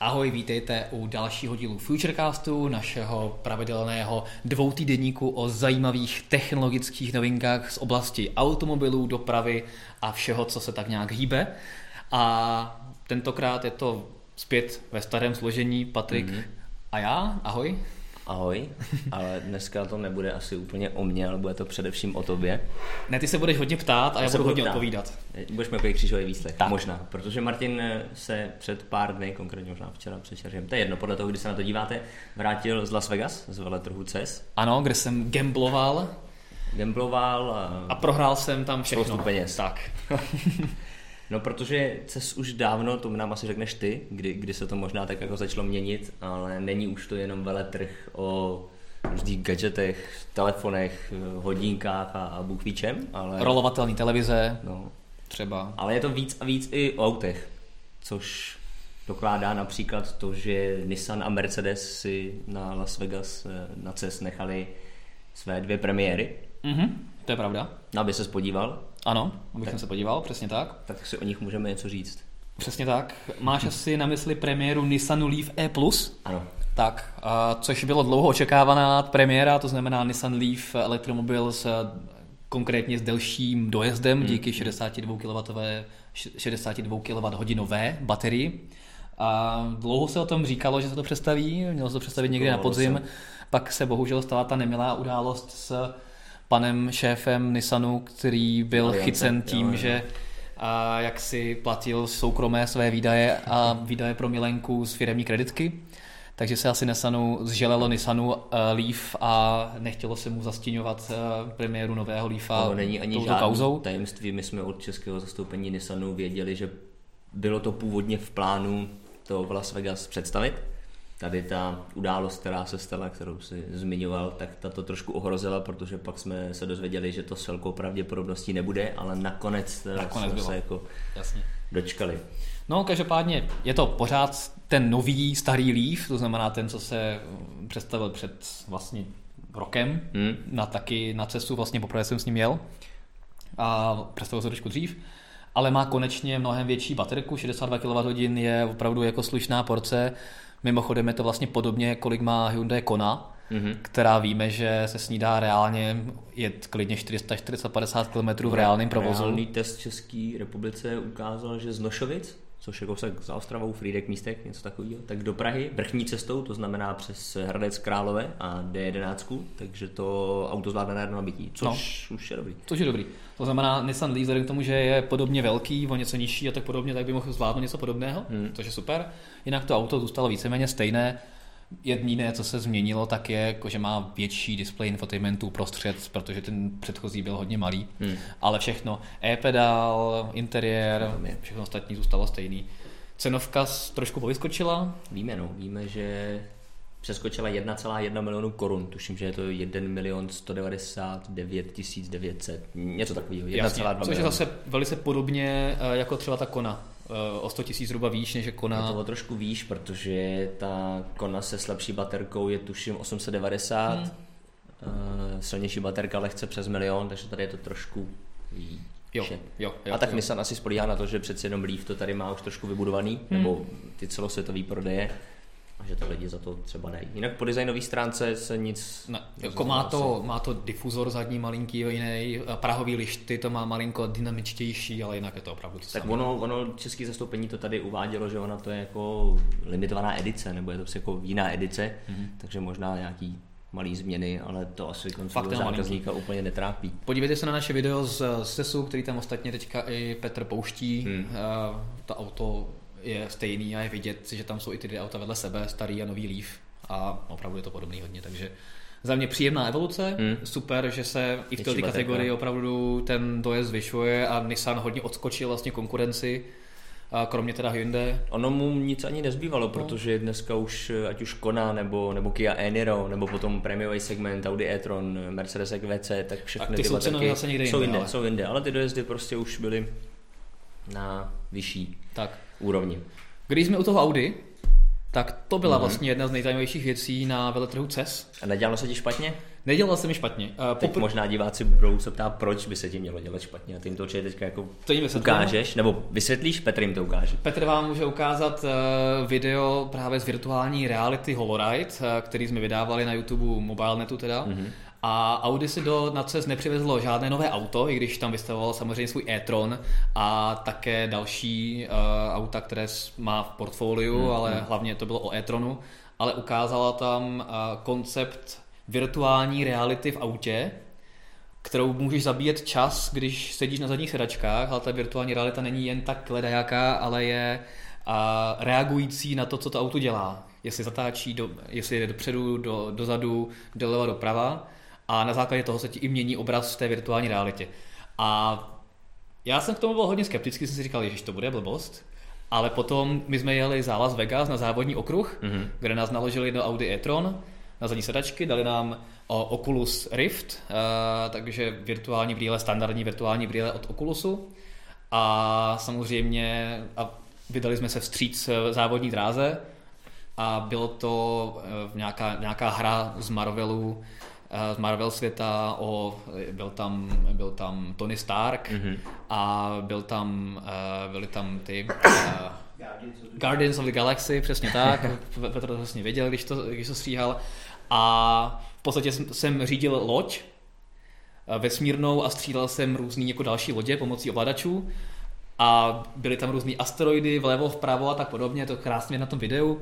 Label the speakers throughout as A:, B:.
A: Ahoj, vítejte u dalšího dílu Futurecastu, našeho pravidelného dvoutýdenníku o zajímavých technologických novinkách z oblasti automobilů, dopravy a všeho, co se tak nějak hýbe. A tentokrát je to zpět ve starém složení Patrik mm-hmm. a já. Ahoj.
B: Ahoj, ale dneska to nebude asi úplně o mně, ale bude to především o tobě.
A: Ne, ty se budeš hodně ptát a já, já budu hodně ptát. odpovídat.
B: Budeš mi křížový výslech, tak. možná, protože Martin se před pár dny, konkrétně možná včera před to je jedno, podle toho, kdy se na to díváte, vrátil z Las Vegas, z veletrhu CES.
A: Ano, kde jsem gambloval.
B: Gambloval. A,
A: a prohrál jsem tam všechno.
B: Spoustu peněz.
A: Tak.
B: No protože CES už dávno, to nám asi řekneš ty, kdy, kdy se to možná tak jako začalo měnit, ale není už to jenom veletrh o různých gadgetech, telefonech, hodinkách a, a bůh ví čem, ale...
A: Rolovatelný televize, no. třeba.
B: Ale je to víc a víc i o autech, což dokládá například to, že Nissan a Mercedes si na Las Vegas eh, na CES nechali své dvě premiéry.
A: Mhm, to je pravda.
B: Aby se podíval.
A: Ano, abych tak, se podíval, přesně tak.
B: Tak si o nich můžeme něco říct.
A: Přesně tak. Máš asi na mysli premiéru Nissanu Leaf E+.
B: Ano.
A: Tak, a což bylo dlouho očekávaná premiéra, to znamená Nissan Leaf elektromobil s konkrétně s delším dojezdem hmm. díky 62 kW 62 kWh baterii. A dlouho se o tom říkalo, že se to představí, mělo se to představit někdy na podzim, pak se bohužel stala ta nemilá událost s panem šéfem Nissanu, který byl no, chycen tím, jo, jo. že a jak si platil soukromé své výdaje a výdaje pro milenku z firemní kreditky. Takže se asi Nissanu zželelo Nissanu uh, Leaf a nechtělo se mu zastíňovat uh, premiéru nového Leafa
B: To není ani žádný kauzou. tajemství. My jsme od českého zastoupení Nissanu věděli, že bylo to původně v plánu to v Las Vegas představit tady ta událost, která se stala, kterou si zmiňoval, tak ta to trošku ohrozila, protože pak jsme se dozvěděli, že to s velkou pravděpodobností nebude, ale nakonec, nakonec jsme bylo. se jako Jasně. dočkali.
A: No, každopádně je to pořád ten nový starý Leaf, to znamená ten, co se představil před vlastně rokem, hmm. na taky na cestu, vlastně poprvé jsem s ním jel a představil se trošku dřív ale má konečně mnohem větší baterku, 62 kWh je opravdu jako slušná porce, Mimochodem je to vlastně podobně, kolik má Hyundai Kona, mm-hmm. která víme, že se snídá reálně jet klidně 400-450 km v reálném provozu.
B: Reálný test České republice ukázal, že z Nošovic což je kousek za Ostravou, Frýdek místek, něco takového, tak do Prahy vrchní cestou, to znamená přes Hradec Králové a D11, takže to auto zvládne na jedno nabití, což no, už je dobrý.
A: Což je dobrý. To znamená, Nissan Leaf, vzhledem k tomu, že je podobně velký, o něco nižší a tak podobně, tak by mohl zvládnout něco podobného, hmm. což je super. Jinak to auto zůstalo víceméně stejné, Jediné, co se změnilo, tak je, jako, že má větší display infotainmentu prostřed, protože ten předchozí byl hodně malý. Hmm. Ale všechno, e-pedál, interiér, všechno ostatní zůstalo stejný. Cenovka trošku povyskočila.
B: Víme, no, víme, že přeskočila 1,1 milionu korun. Tuším, že je to 1 milion 199 900, něco takového. 1,2
A: Což je zase velice podobně eh, jako třeba ta Kona o 100 tisíc zhruba výš než je Kona.
B: Je to o trošku výš, protože ta Kona se slabší baterkou je tuším 890, hmm. uh, silnější baterka lehce přes milion, takže tady je to trošku výš.
A: Jo, jo, jo,
B: a tak
A: jo.
B: Nissan asi spolíhá na to, že přeci jenom Leaf to tady má už trošku vybudovaný, hmm. nebo ty celosvětový prodeje a že to lidi za to třeba nejí. Jinak po designové stránce se nic...
A: Ne, jako má to, má to difuzor zadní malinký jiný, prahový lišty to má malinko dynamičtější, ale jinak je to opravdu to
B: Tak samé. ono, ono české zastoupení to tady uvádělo, že ona to je jako limitovaná edice, nebo je to prostě jako jiná edice, mm-hmm. takže možná nějaký malý změny, ale to asi koncového zákazníka malinký. úplně netrápí.
A: Podívejte se na naše video z SESu, který tam ostatně teďka i Petr pouští. Hmm. Uh, to auto je stejný a je vidět, že tam jsou i ty dvě auta vedle sebe, starý a nový Leaf a opravdu je to podobný hodně, takže za mě příjemná evoluce, hmm. super, že se i v této kategorii opravdu ten dojezd zvyšuje a Nissan hodně odskočil vlastně konkurenci, a kromě teda Hyundai.
B: Ono mu nic ani nezbývalo, no. protože dneska už, ať už Kona, nebo, nebo Kia e-Niro, nebo potom prémiový segment Audi e-tron, Mercedes EQC, tak všechny
A: ty, ty jsou zase někde
B: jsou jinde, ale. jsou jinde, ale ty dojezdy prostě už byly na vyšší tak. Úrovni.
A: Když jsme u toho Audi, tak to byla mm-hmm. vlastně jedna z nejzajímavějších věcí na veletrhu CES.
B: A nedělalo se ti špatně?
A: Nedělalo se mi špatně.
B: Uh, Teď popr- možná diváci budou se ptát, proč by se ti mělo dělat špatně. A ty jim to určitě teďka jako to jim ukážeš, nebo vysvětlíš, Petr jim to ukáže.
A: Petr vám může ukázat uh, video právě z virtuální reality Holoride, uh, který jsme vydávali na YouTube MobileNetu teda. Mm-hmm. A Audi si do NACES nepřivezlo žádné nové auto, i když tam vystavoval samozřejmě svůj e-tron a také další uh, auta, které má v portfoliu, hmm, ale hmm. hlavně to bylo o e-tronu. Ale ukázala tam uh, koncept virtuální reality v autě, kterou můžeš zabíjet čas, když sedíš na zadních sedačkách, ale ta virtuální realita není jen tak ledajaká, ale je a reagující na to, co to auto dělá. Jestli zatáčí, do, jestli jde dopředu, do, dozadu, doleva, doprava a na základě toho se ti i mění obraz v té virtuální realitě. A já jsem k tomu byl hodně skeptický, jsem si říkal, že to bude blbost, ale potom my jsme jeli za Las Vegas na závodní okruh, mm-hmm. kde nás naložili do Audi e-tron na zadní sedačky, dali nám o, Oculus Rift, uh, takže virtuální brýle, standardní virtuální brýle od Oculusu a samozřejmě a vydali jsme se vstříc závodní dráze a bylo to uh, nějaká, nějaká hra z Marvelu, Eh, z Marvel světa, o, byl, tam, byl tam Tony Stark mm-hmm. a byl tam, uh, byly tam ty uh, Guardians of the Galaxy, přesně tak, Petr to vlastně věděl, když to, když to stříhal. A v podstatě jsem, jsem řídil loď vesmírnou a střílel jsem různý jako další lodě pomocí ovladačů. A byly tam různý asteroidy vlevo, vpravo a tak podobně, to krásně na tom videu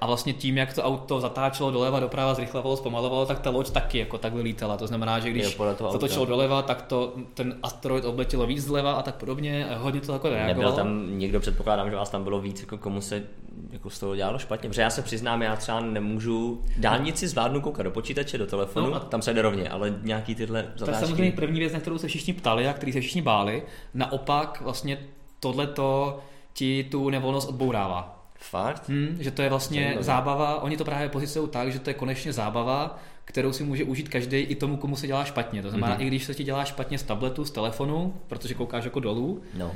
A: a vlastně tím, jak to auto zatáčelo doleva, doprava, zrychlovalo, zpomalovalo, tak ta loď taky jako takhle lítala. To znamená, že když zatočilo doleva, tak to, ten asteroid obletělo víc zleva a tak podobně. A hodně to jako reagovalo.
B: Nebyl tam někdo, předpokládám, že vás tam bylo víc, jako komu se jako z toho dělalo špatně. Protože já se přiznám, já třeba nemůžu dálnici zvládnu koukat do počítače, do telefonu, no a tam se jde rovně, ale nějaký tyhle zatáčky.
A: To je samozřejmě první věc, na kterou se všichni ptali a který se všichni báli. Naopak vlastně tohleto ti tu nevolnost odbourává.
B: Fakt?
A: Hmm, že to je vlastně Zajímavé. zábava, oni to právě poziciují tak, že to je konečně zábava, kterou si může užít každý i tomu, komu se dělá špatně. To znamená, mm-hmm. i když se ti dělá špatně z tabletu, z telefonu, protože koukáš jako dolů,
B: no. uh,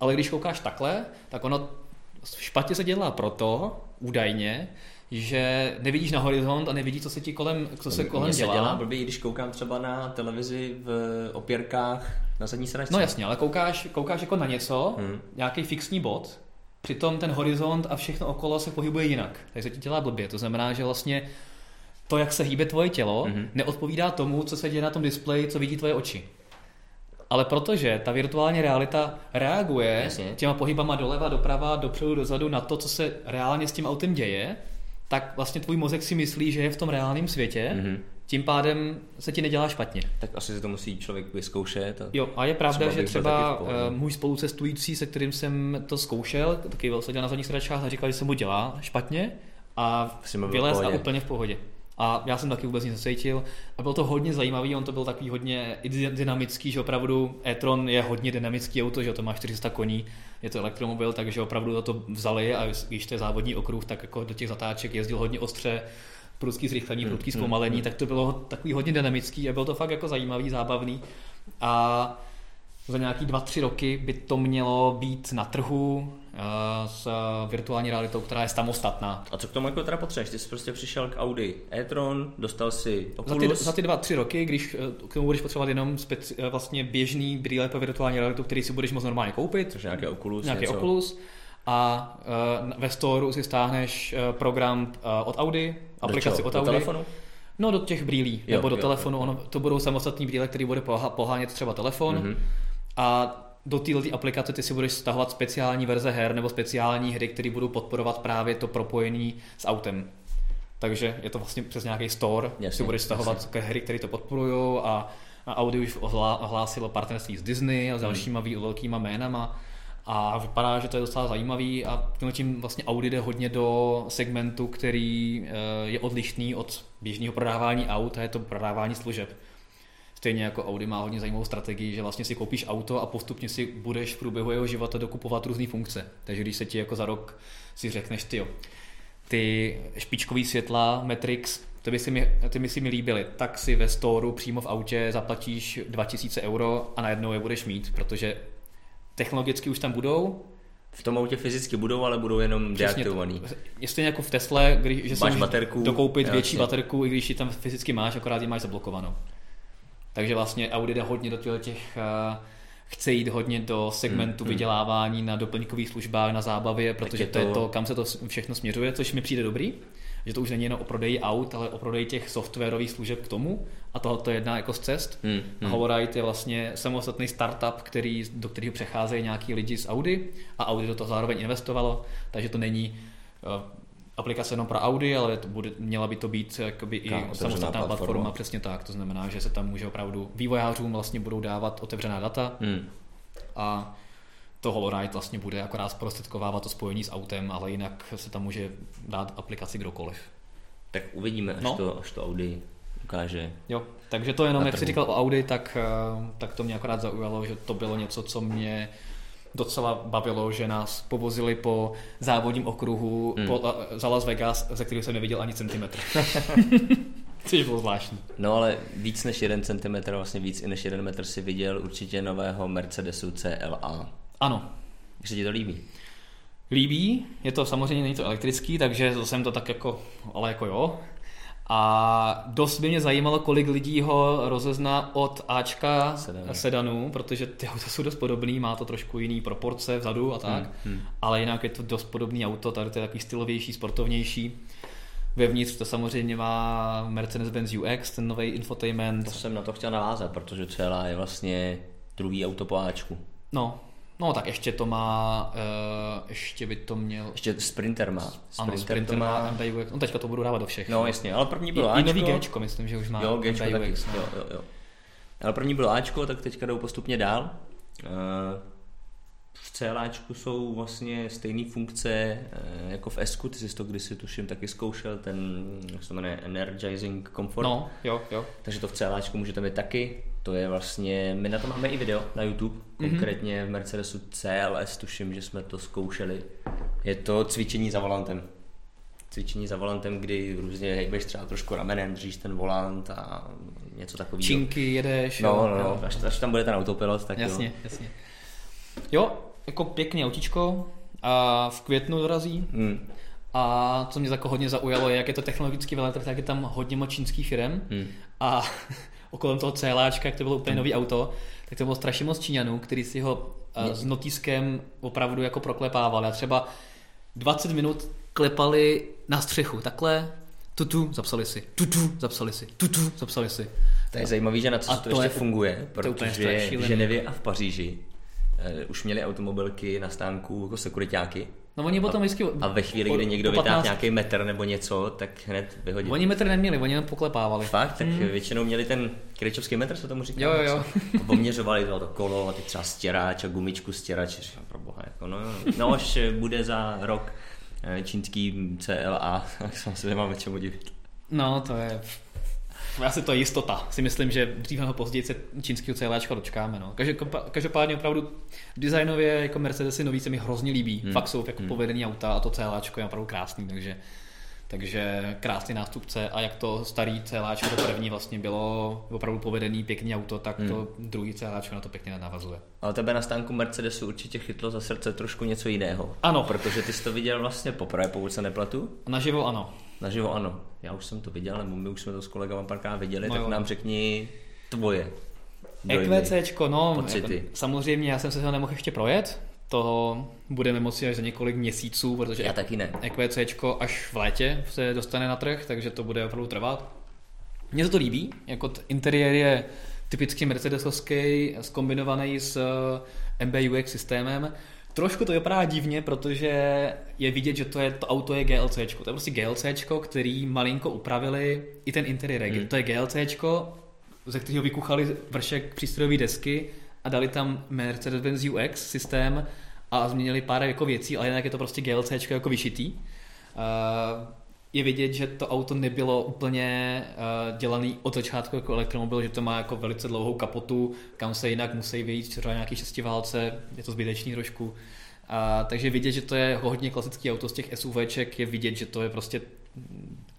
A: ale když koukáš takhle, tak ono špatně se dělá proto, údajně, že nevidíš na horizont a nevidíš, co se ti kolem, co se kolem Mně dělá.
B: Se dělá blbý, když koukám třeba na televizi v opěrkách na zadní sedačce.
A: No jasně, ale koukáš, koukáš jako na něco, hmm. nějaký fixní bod, přitom ten horizont a všechno okolo se pohybuje jinak. Takže se ti dělá blbě. To znamená, že vlastně to, jak se hýbe tvoje tělo, mm-hmm. neodpovídá tomu, co se děje na tom displeji, co vidí tvoje oči. Ale protože ta virtuální realita reaguje Jasně. těma pohybama doleva, doprava, dopředu, dozadu na to, co se reálně s tím autem děje, tak vlastně tvůj mozek si myslí, že je v tom reálném světě, mm-hmm. Tím pádem se ti nedělá špatně.
B: Tak asi se to musí člověk vyzkoušet. A
A: jo, a je pravda, že třeba uh, můj spolucestující, se kterým jsem to zkoušel, taky byl seděl na zadních sedačkách a říkal, že se mu dělá špatně a vylez a úplně v pohodě. A já jsem taky vůbec nic necítil. A bylo to hodně zajímavý, on to byl takový hodně dynamický, že opravdu e-tron je hodně dynamický auto, že to má 400 koní, je to elektromobil, takže opravdu to vzali a když to je závodní okruh, tak jako do těch zatáček jezdil hodně ostře, prudký zrychlení, prudký hmm, hmm, zpomalení, hmm. tak to bylo takový hodně dynamický a bylo to fakt jako zajímavý, zábavný. A za nějaký dva, tři roky by to mělo být na trhu uh, s virtuální realitou, která je samostatná.
B: A co k tomu jako teda potřebuješ? Ty jsi prostě přišel k Audi e-tron, dostal si Oculus.
A: Za ty, za ty dva, tři roky, když eh, k tomu budeš potřebovat jenom speci, eh, vlastně běžný brýle pro virtuální realitu, který si budeš moct normálně koupit.
B: Což nějaký Oculus.
A: Nějaký něco. Oculus. A uh, ve store si stáhneš uh, program uh, od Audi, aplikaci od Audi.
B: Do telefonu?
A: No do těch brýlí, jo, nebo do jo, telefonu, jo. Ono, to budou samostatní brýle, které bude pohánět třeba telefon. Mm-hmm a do této aplikace ty si budeš stahovat speciální verze her nebo speciální hry, které budou podporovat právě to propojení s autem. Takže je to vlastně přes nějaký store, jasně, si budeš stahovat jasně. hry, které to podporují a, a Audi už ohlásilo partnerství s Disney a s hmm. dalšíma hmm. velkýma jménama a vypadá, že to je docela zajímavý a tím vlastně Audi jde hodně do segmentu, který eh, je odlišný od běžného prodávání aut a je to prodávání služeb. Stejně jako Audi má hodně zajímavou strategii, že vlastně si koupíš auto a postupně si budeš v průběhu jeho života dokupovat různé funkce. Takže když se ti jako za rok si řekneš, ty jo, ty špičkový světla Matrix, ty by, si mi, ty by si mi líbily, tak si ve storu přímo v autě zaplatíš 2000 euro a najednou je budeš mít, protože technologicky už tam budou,
B: v tom autě fyzicky budou, ale budou jenom deaktivovaný.
A: Jestli jako v Tesle, když, že
B: máš baterku,
A: dokoupit jasně. větší baterku, i když ji tam fyzicky máš, akorát ji máš zablokovanou. Takže vlastně Audi jde hodně do těch, uh, chce jít hodně do segmentu hmm, hmm. vydělávání na doplňkových službách, na zábavě, protože to... to je to, kam se to všechno směřuje, což mi přijde dobrý že to už není jenom o prodeji aut, ale o prodeji těch softwarových služeb k tomu a tohle je jedna jako z cest. Hmm, hmm. Je vlastně samostatný startup, který, do kterého přecházejí nějaký lidi z Audi a Audi do toho zároveň investovalo, takže to není uh, aplikace jenom pro Audi, ale to bude, měla by to být jakoby i samostatná platforma. platforma, přesně tak. To znamená, že se tam může opravdu vývojářům vlastně budou dávat otevřená data hmm. a to HoloRide vlastně bude akorát zprostředkovávat to spojení s autem, ale jinak se tam může dát aplikaci kdokoliv.
B: Tak uvidíme, až, no. to, až to Audi ukáže.
A: Jo, takže to jenom, jak jsi říkal o Audi, tak, eh, tak to mě akorát zaujalo, že to bylo něco, co mě docela bavilo, že nás povozili po závodním okruhu hmm. po, eh, za Las Vegas, ze kterého jsem neviděl ani centimetr. Což bylo zvláštní.
B: No ale víc než jeden centimetr, vlastně víc i než jeden metr si viděl určitě nového Mercedesu CLA.
A: Ano.
B: Jak se ti to líbí?
A: Líbí, je to samozřejmě není to elektrický, takže to jsem to tak jako, ale jako jo. A dost by mě zajímalo, kolik lidí ho rozezná od Ačka sedanu, sedanu protože ty auta jsou dost podobný, má to trošku jiný proporce vzadu a tak, hmm, hmm. ale jinak je to dost podobný auto, tady to je takový stylovější, sportovnější. Vevnitř to samozřejmě má Mercedes-Benz UX, ten nový infotainment.
B: To jsem na to chtěl navázat, protože celá je vlastně druhý auto po Ačku.
A: No, No tak ještě to má, uh, ještě by to měl...
B: Ještě Sprinter má.
A: Sprinter ano, Sprinter má, má MBUX, no teďka to budu dávat do všech.
B: No jasně, ale první bylo
A: I, Ačko. I nový Gčko, myslím, že už má
B: jo, Gčko. Taky. No. Jo, jo, jo. Ale první bylo Ačko, tak teďka jdou postupně dál. Uh, v CLAčku jsou vlastně stejné funkce eh, jako v S, ty jsi to kdysi tuším taky zkoušel, ten, jak se to jmenuje, Energizing Comfort.
A: No, jo, jo.
B: Takže to v CLAčku můžete mít taky. To je vlastně, my na to máme i video na YouTube, mm-hmm. konkrétně v Mercedesu CLS, tuším, že jsme to zkoušeli. Je to cvičení za volantem. Cvičení za volantem, kdy různě hejbeš třeba trošku ramenem, držíš ten volant a něco takového.
A: Činky jedeš.
B: No, no, no, až, až tam bude ten autopilot, tak
A: jasně, jo. Jasně, Jo, jako pěkný autičko a v květnu dorazí. Hmm. A co mě jako hodně zaujalo je, jak je to technologický veletrh, tak je tam hodně moc čínských firm. Hmm. A okolo toho CLáčka, jak to bylo úplně nový auto, tak to bylo strašně moc Číňanů, který si ho uh, s notiskem opravdu jako proklepávali. A třeba 20 minut klepali na střechu, takhle, tutu, zapsali si, tutu, zapsali si, tutu, zapsali si.
B: To je zajímavé, že na co to, to ještě je, funguje, protože v Ženevě a v Paříži už měli automobilky na stánku jako sekuritáky
A: No oni potom vždycky...
B: A ve chvíli, kdy někdo 15... vytáhl nějaký metr nebo něco, tak hned vyhodili.
A: Oni metr neměli, oni jen poklepávali.
B: Fakt? Tak hmm. většinou měli ten kryčovský metr, se tomu říká.
A: Jo, jo, jo.
B: A poměřovali to, to kolo a ty třeba stěrač a gumičku stěrač. Pro boha, jako no, no až bude za rok eh, čínský CLA, tak se nemáme čemu divit.
A: No, to je asi to je jistota. Si myslím, že dřív nebo později se čínského CLAčka dočkáme. No. Každopádně opravdu designově jako Mercedesy nový se mi hrozně líbí. Hmm. Fakt jsou jako hmm. povedený auta a to CLAčko je opravdu krásný, takže takže krásný nástupce a jak to starý CLAčko, to první vlastně bylo opravdu povedený, pěkný auto, tak hmm. to druhý CLAčko na to pěkně navazuje.
B: Ale tebe na stánku Mercedesu určitě chytlo za srdce trošku něco jiného.
A: Ano.
B: Protože ty jsi to viděl vlastně poprvé, pokud se neplatu?
A: Naživo ano.
B: Naživo ano. Já už jsem to viděl, nebo my už jsme to s kolegama párkrát viděli, no tak jo. nám řekni tvoje.
A: EQCčko, no, pocity. samozřejmě já jsem se ho nemohl ještě projet, to budeme moci až za několik měsíců, protože
B: Já taky ne.
A: EQCčko až v létě se dostane na trh, takže to bude opravdu trvat. Mně se to líbí, jako t- interiér je typicky mercedesovský, skombinovaný s eh, MBUX systémem. Trošku to vypadá divně, protože je vidět, že to, je, to auto je GLC. To je prostě GLC, který malinko upravili i ten interiér. Hmm. To je GLC, ze kterého vykuchali vršek přístrojové desky a dali tam Mercedes-Benz UX systém a změnili pár jako věcí, ale jinak je to prostě GLC jako vyšitý. Uh, je vidět, že to auto nebylo úplně uh, dělaný od začátku jako elektromobil, že to má jako velice dlouhou kapotu, kam se jinak musí vyjít třeba nějaký šestiválce, je to zbytečný trošku. Uh, takže vidět, že to je hodně klasický auto z těch SUVček, je vidět, že to je prostě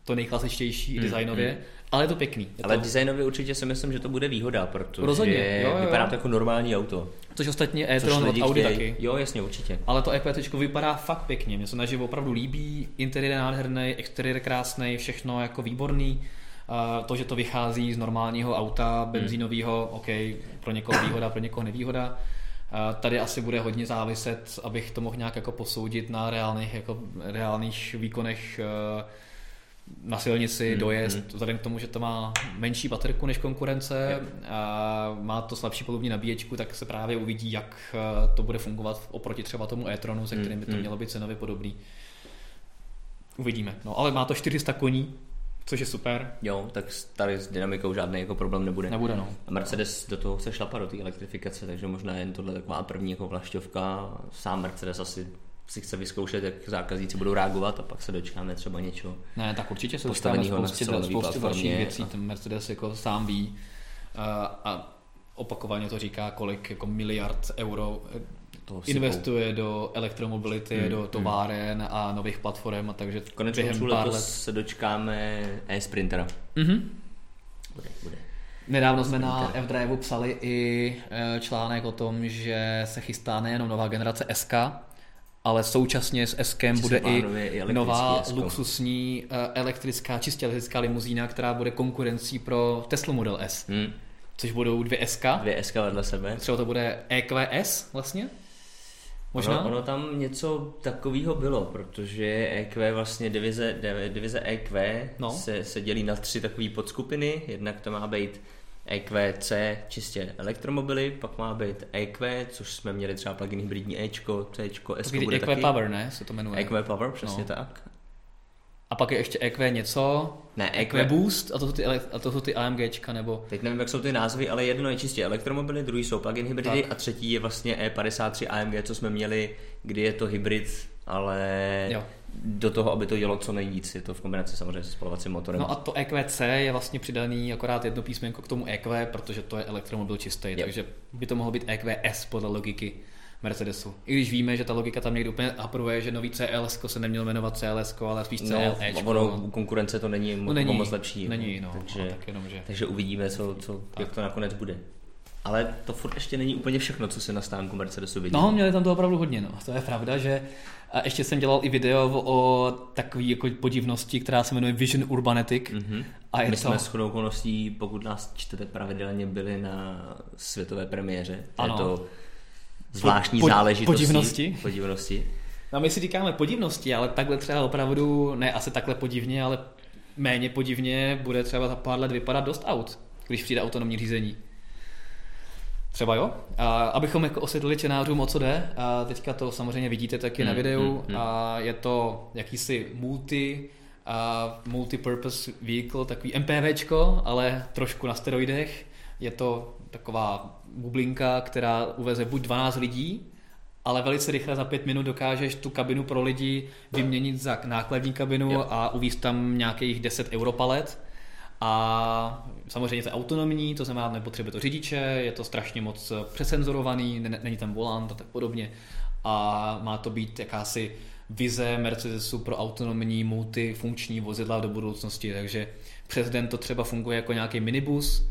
A: to nejklasičtější
B: Hmm,
A: designově,
B: hmm.
A: Ale je to pěkný. Je
B: Ale
A: to,
B: designově určitě si myslím, že to bude výhoda, protože
A: Rozhodně, jo, jo, jo.
B: vypadá to jako normální auto.
A: což ostatně e-tron od Audi
B: chtějí.
A: taky.
B: Jo, jasně, určitě.
A: Ale to EQT vypadá fakt pěkně, mně se naživo opravdu líbí, interiér je nádherný, exteriér krásný, všechno jako výborný. To, že to vychází z normálního auta benzínového, OK, pro někoho výhoda, pro někoho nevýhoda. Tady asi bude hodně záviset, abych to mohl nějak jako posoudit na reálných, jako reálných výkonech eh, na silnici,
B: Hmm,
A: dojezd,
B: hmm.
A: vzhledem k tomu, že to má menší baterku než konkurence a má to slabší palubní nabíječku, tak se právě uvidí, jak eh, to bude fungovat oproti třeba tomu e-tronu, se
B: Hmm,
A: kterým by to
B: hmm.
A: mělo být cenově podobný. Uvidíme. No ale má to 400 koní, což je super.
B: Jo, tak tady s dynamikou žádný jako problém nebude.
A: Nebude, no.
B: A Mercedes do toho chce šlapat do té elektrifikace, takže možná jen tohle taková první jako vlašťovka. Sám Mercedes asi si chce vyzkoušet, jak zákazníci budou reagovat a pak se dočkáme třeba něčeho.
A: Ne, tak určitě se dočkáme spoustě, spoustě dalších věcí,
B: a-
A: ten Mercedes jako sám ví a, a opakovaně to říká, kolik jako miliard euro eh,
B: sypou.
A: investuje do elektromobility,
B: Hmm,
A: do továren a nových platform a takže
B: Konec
A: během pár let.
B: se dočkáme e-sprintera.
A: Mhm.
B: Bude, bude.
A: Nedávno jsme na. F-Drive psali i eh, článek o tom, že se chystá nejenom nová generace SK, ale současně s
B: Že
A: bude i
B: i
A: nová
B: S-ko.
A: luxusní eh, elektrická, čistě elektrická limuzína, která bude konkurencí pro Tesla Model S,
B: Hmm.
A: což budou dvě SK.
B: Dvě SK vedle sebe.
A: Třeba to bude EQS vlastně? Možná?
B: Ono, ono tam něco takového bylo, protože EQ vlastně divize, div- divize EQ
A: No.
B: se, se dělí na tři takové podskupiny. Jednak to má být EQC čistě elektromobily, pak má být EQ, což jsme měli třeba plug-in hybridní Ečko, Cčko, S bude
A: EQ
B: taky.
A: Power, ne? Se to jmenuje.
B: EQ Power, přesně
A: No.
B: tak.
A: A pak je ještě EQ něco,
B: Ne,
A: EQ
B: EQ,
A: Boost a to jsou ty, a to jsou ty AMGčka nebo...
B: Teď nevím, jak jsou ty názvy, ale jedno je čistě elektromobily, druhý jsou plug-in hybridy
A: Tak.
B: a třetí je vlastně E53 AMG, co jsme měli, kdy je to hybrid, ale
A: Jo.
B: Do toho, aby to jelo co nejvíc. Je to v kombinaci samozřejmě se spalovacím motorem.
A: No a to EQC je vlastně přidaný akorát jedno písmenko k tomu EQ, protože to je elektromobil čistý,
B: Jo.
A: takže by to mohlo být EQS podle logiky Mercedesu. I když víme, že ta logika tam někdy úplně apruje, že nový CLS se neměl jmenovat CLS, ale spíš
B: No,
A: CLE.
B: ono, u konkurence to není,
A: no není,
B: moc lepší.
A: Není, no,
B: takže,
A: no, tak jenom, že...
B: takže uvidíme, co, co, jak to nakonec bude. Ale to furt ještě není úplně všechno, co se na stánku Mercedesu vidí.
A: No, měli tam to opravdu hodně, no. To je pravda, že a ještě jsem dělal i video o takové jako podivnosti, která se jmenuje Vision Urbanetic.
B: Mm-hmm.
A: A je
B: My
A: to...
B: jsme s chodou okolností, pokud nás čtete pravidelně, byli na světové premiéře.
A: Ano.
B: To zvláštní
A: Po- po-
B: záležitosti.
A: podivnosti.
B: podivnosti.
A: No my si říkáme podivnosti, ale takhle třeba opravdu, ne asi takhle podivně, ale méně podivně bude třeba za pár let vypadat dost aut, když přijde autonomní řízení. Třeba jo. A abychom jako osvětlili čenářům, o co jde, a teďka to samozřejmě vidíte taky
B: Hmm,
A: na videu,
B: hmm, hmm.
A: a je to jakýsi multi, a multipurpose vehicle, takový MPVčko, ale trošku na steroidech. Je to taková bublinka, která uveze buď 12 lidí, ale velice rychle za pět minut dokážeš tu kabinu pro lidi vyměnit za nákladní kabinu
B: Jo.
A: a uvízt tam nějakých 10 europalet. A samozřejmě to je autonomní, to znamená, nepotřebuje to řidiče, je to strašně moc přesenzorovaný, ne- není tam volant a tak podobně. A má to být jakási vize Mercedesu pro autonomní multifunkční vozidla do budoucnosti, takže přes den to třeba funguje jako nějaký minibus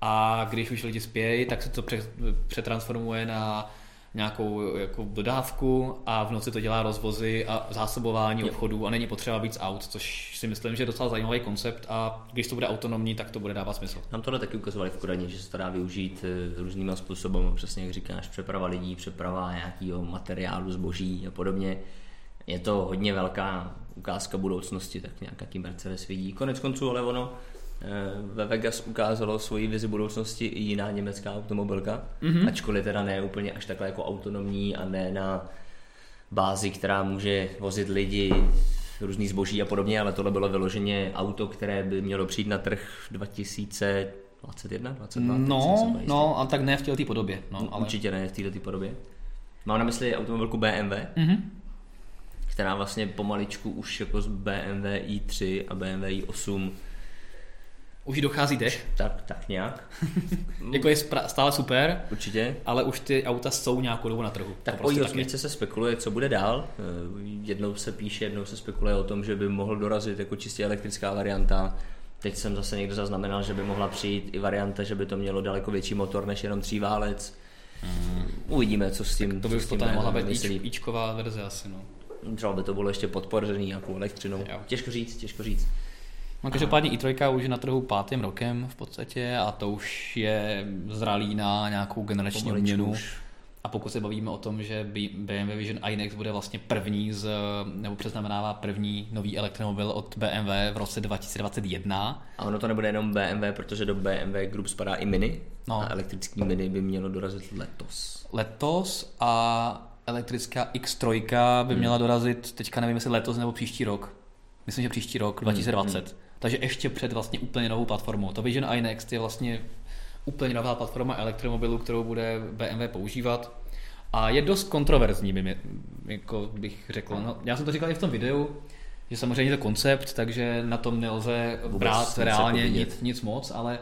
A: a když už lidi spějí, tak se to pře- přetransformuje na nějakou jako dodávku a v noci to dělá rozvozy a zásobování
B: Jo.
A: obchodů a není potřeba víc aut, což si myslím, že je docela zajímavý koncept a když to bude autonomní, tak to bude dávat smysl.
B: Nám tohle taky ukazovali v Kodaně, že se to dá využít eh, různýma způsoby, přesně jak říkáš, přeprava lidí, přeprava nějakého materiálu, zboží a podobně. Je to hodně velká ukázka budoucnosti, tak nějak jaký Mercedes vidí. Konec konců, ale ono ve Vegas ukázalo svoji vizi budoucnosti i jiná německá automobilka,
A: Mhm.
B: mm-hmm. ačkoliv teda ne úplně až takhle jako autonomní a ne na bázi, která může vozit lidi, různý zboží a podobně, ale tohle bylo vyloženě auto, které by mělo přijít na trh 2021, 22, teď jsem
A: No, no, a tak ne v této podobě. No, ale...
B: Určitě ne v této podobě. Mám na mysli automobilku BMW,
A: Mhm.
B: která vlastně pomaličku už jako z BMW i3 a BMW i8
A: už dochází dech.
B: Tak, tak nějak.
A: jako je stále super.
B: Určitě.
A: Ale už ty auta jsou nějakou dobu na trhu.
B: Tak to prostě o i se spekuluje, co bude dál. Eh, jednou se píše, jednou se spekuluje o tom, že by mohl dorazit jako čistě elektrická varianta. Teď jsem zase někdo zaznamenal, že by mohla přijít i varianta, že by to mělo daleko větší motor než jenom válec. Mm. Uvidíme, co s tím. Tak
A: to by potom mohla být ičková verze asi. No.
B: Třeba by to bylo ještě podpořený nějakou elektřinou. Jo. Těžko říct, těžko říct.
A: No každopádně i3 už je na trhu pátým rokem v podstatě a to už je zralý na nějakou generační obměnu. A pokud se bavíme o tom, že BMW Vision iNext bude vlastně první z, nebo přeznamenává první nový elektromobil od BMW v roce 2021.
B: A ono to nebude jenom BMW, protože do BMW Group spadá i Mini. No. A elektrický Mini by mělo dorazit letos.
A: Letos a elektrická X3 by hmm. měla dorazit, teďka nevím, jestli letos nebo příští rok. Myslím, že příští rok, 2020. Hmm. Takže ještě před vlastně úplně novou platformou. To Vision iNext je vlastně úplně nová platforma elektromobilu, kterou bude BMW používat. A je dost kontroverzní, by mě, jako bych řekl. No, já jsem to říkal i v tom videu, že samozřejmě je to koncept, takže na tom nelze Vůbec brát reálně nic, nic moc, ale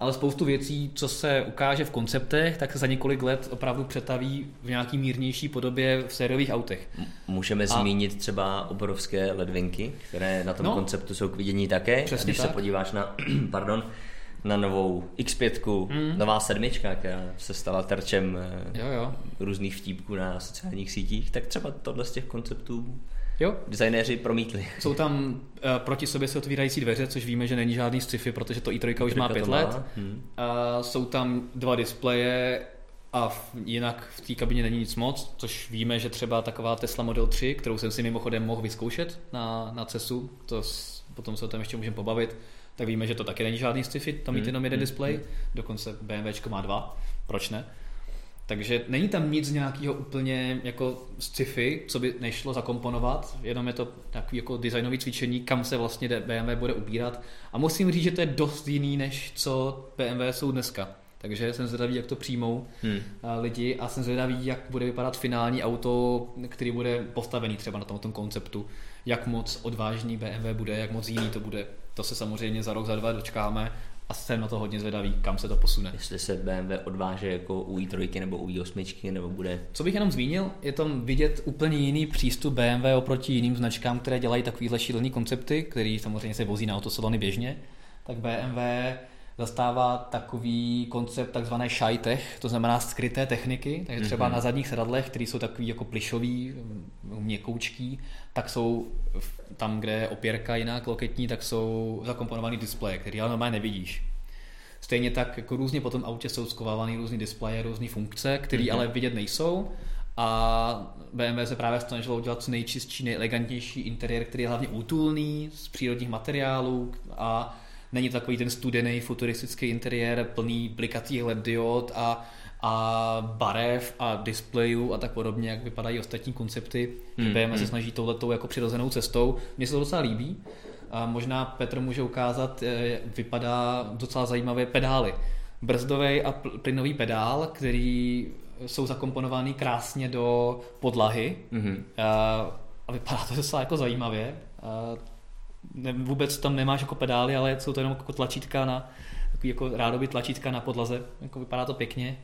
A: ale spoustu věcí, co se ukáže v konceptech, tak se za několik let opravdu přetaví v nějaký mírnější podobě v sériových autech.
B: Můžeme a... zmínit třeba obrovské ledvinky, které na tom no, konceptu jsou k vidění také. Přesně když tak. se podíváš na, pardon, na novou X5, mm. nová sedmička, která se stala terčem eh, jo, jo. různých vtípků na sociálních sítích, tak třeba tohle z těch konceptů Jo. Designéři promítli.
A: Jsou tam uh, proti sobě se otvírající dveře, což víme, že není žádný sci-fi, protože to i3 už má pět let. Hmm. Uh, jsou tam dva displeje a v, jinak v té kabině není nic moc, což víme, že třeba taková Tesla Model 3, kterou jsem si mimochodem mohl vyzkoušet na, na CESu, to s, potom se o tom ještě můžeme pobavit, tak víme, že to taky není žádný sci-fi, tam mít hmm. jenom jeden hmm. displej, hmm. dokonce BMW má dva, proč ne? Takže není tam nic nějakého úplně jako sci-fi, co by nešlo zakomponovat, jenom je to takový jako designové cvičení, kam se vlastně BMW bude ubírat. A musím říct, že to je dost jiný, než co BMW jsou dneska. Takže jsem zvědavý, jak to přijmou hmm. lidi a jsem zvědavý, jak bude vypadat finální auto, který bude postavený třeba na tom, tom konceptu. Jak moc odvážný BMW bude, jak moc jiný to bude. To se samozřejmě za rok, za dva dočkáme a jsem na to hodně zvědavý, kam se to posune.
B: Jestli se BMW odváže jako u i3 nebo u i8 nebo bude...
A: Co bych jenom zmínil, je tam vidět úplně jiný přístup BMW oproti jiným značkám, které dělají takovýhle šílený koncepty, který samozřejmě se vozí na autosalony běžně. Tak BMW zastává takový koncept takzvané shy tech, to znamená skryté techniky, takže třeba mm-hmm. na zadních sedadlech, které jsou takový jako plišový, měkoučký, tak jsou tam, kde je opěrka jinak loketní, tak jsou zakomponovaný displeje, který ale normálně nevidíš. Stejně tak jako různě po tom autě jsou skovávány různé displeje, různé funkce, které mm-hmm. ale vidět nejsou. A BMW se právě snažilo udělat co nejčistší, nejelegantnější interiér, který je hlavně útulný, z přírodních materiálů a není to takový ten studený futuristický interiér plný blikacích LED diod a, a barev a displejů a tak podobně, jak vypadají ostatní koncepty. Hmm. BMW hmm. se snaží touhletou jako přirozenou cestou. Mně se to docela líbí. A možná Petr může ukázat, eh, vypadá docela zajímavé pedály. Brzdový a plynový pedál, který jsou zakomponovány krásně do podlahy mm-hmm. a, a vypadá to docela jako zajímavě. A ne, vůbec tam nemáš jako pedály, ale jsou to jenom jako tlačítka na, takový jako rádoby tlačítka na podlaze, jako vypadá to pěkně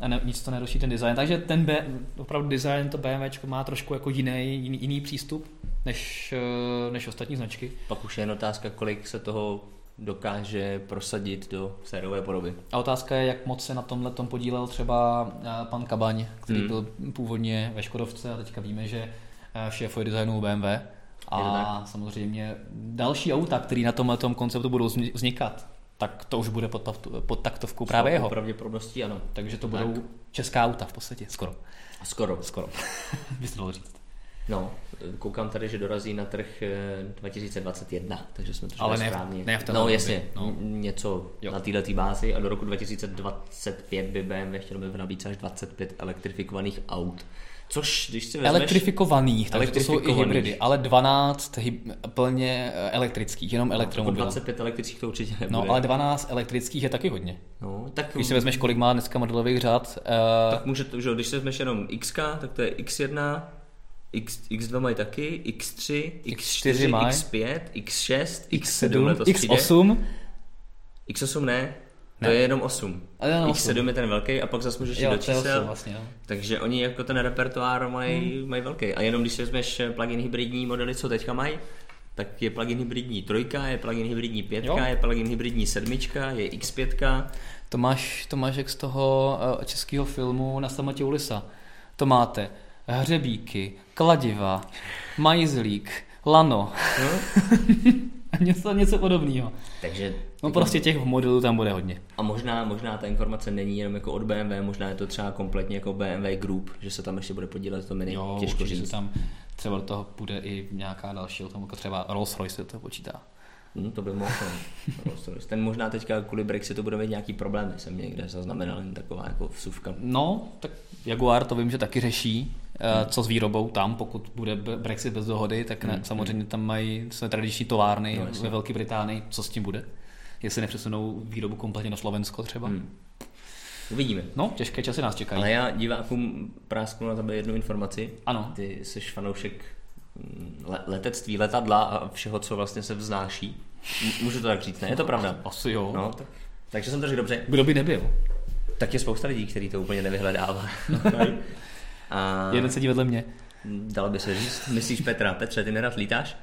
A: a ne, nic to neruší ten design. Takže ten B, opravdu design, to BMW má trošku jako jiný, jiný, jiný přístup než, eh, než ostatní značky.
B: Pak už je jen otázka, kolik se toho dokáže prosadit do sériové podoby.
A: A otázka je, jak moc se na tomhle tom podílel třeba eh, pan Kabaň, který hmm. byl původně ve Škodovce a teďka víme, že eh, šéfuje designu BMW. A samozřejmě další auta, které na tomhle tom konceptu budou vznikat, tak to už bude pod, pod taktovkou právě jeho.
B: pravděpodobností ano.
A: Takže to budou tak. česká auta v podstatě, skoro.
B: Skoro.
A: Skoro, bys to říct.
B: No, koukám tady, že dorazí na trh 2021, eh, takže jsme to
A: Ale
B: ne, správně.
A: Ne v
B: no jasně, no. něco jo. na této bázi a do roku 2025 by BMW chtěl by v nabídce až 25 elektrifikovaných aut. Což, když si vezmeš...
A: Elektrifikovaných, takže to jsou i hybridy, ale 12 hyb, plně eh, elektrických, jenom no, elektromobilů.
B: 25 elektrických to určitě nebude.
A: No, ale 12 elektrických je taky hodně. No, tak... Když si vezmeš, kolik má dneska modelových řad...
B: Uh... Tak může to, že když si vezmeš jenom X, tak to je X1, X, X2 mají taky, X3, X4, X5, X6, X7,
A: X7 X8,
B: X8 ne, to je jenom 8.
A: Ale jenom
B: X7 je ten velký a pak zase můžeš jít do čísel.
A: osm vlastně, jo.
B: Takže oni jako ten repertoár mají,
A: Hmm.
B: mají velký. A jenom když si vezmeš plug-in hybridní modely, co teďka mají, tak je plug-in hybridní trojka, je plug-in hybridní pětka,
A: Jo.
B: je plug-in hybridní sedmička, je X5.
A: To máš, to máš jak z toho eh, českého filmu Na samatě u lisa. To máte hřebíky, kladiva, majzlík, lano
B: No?
A: něco, něco podobného.
B: Takže
A: No prostě těch modelů tam bude hodně.
B: A možná, možná ta informace není jenom jako od BMW, možná je to třeba kompletně jako BMW Group, že se tam ještě bude podílet, to mi není
A: Jo,
B: těžko říct.
A: tam třeba do toho bude i nějaká další, tomu jako třeba Rolls Royce se to počítá.
B: Hm, to by mohlo. Ten možná teďka kvůli Brexitu bude mít nějaký problémy, jsem někde zaznamenal jen taková jako vsuvka.
A: No, tak Jaguar to vím, že taky řeší, co s výrobou tam, pokud bude Brexit bez dohody, tak ne, samozřejmě tam mají své tradiční továrny
B: No,
A: ve Velké Británii, co s tím bude? Jestli nepřesunou výrobu kompletně na Slovensko třeba?
B: Hm. Uvidíme.
A: No, těžké časy nás čekají.
B: Ale já divákům prásknu na tebe jednu informaci.
A: Ano.
B: Ty jsi fanoušek hm, le- letectví, letadla a všeho, co vlastně se vznáší. Můžu to tak říct, ne? Je to pravda?
A: Asi jo.
B: No, tak, takže jsem to řekl dobře.
A: Kdo by nebyl?
B: Tak je spousta lidí, který to úplně nevyhledává. a
A: Jeden sedí vedle mě.
B: dalo by se říct. Myslíš Petra? Petře, ty nerad lítáš?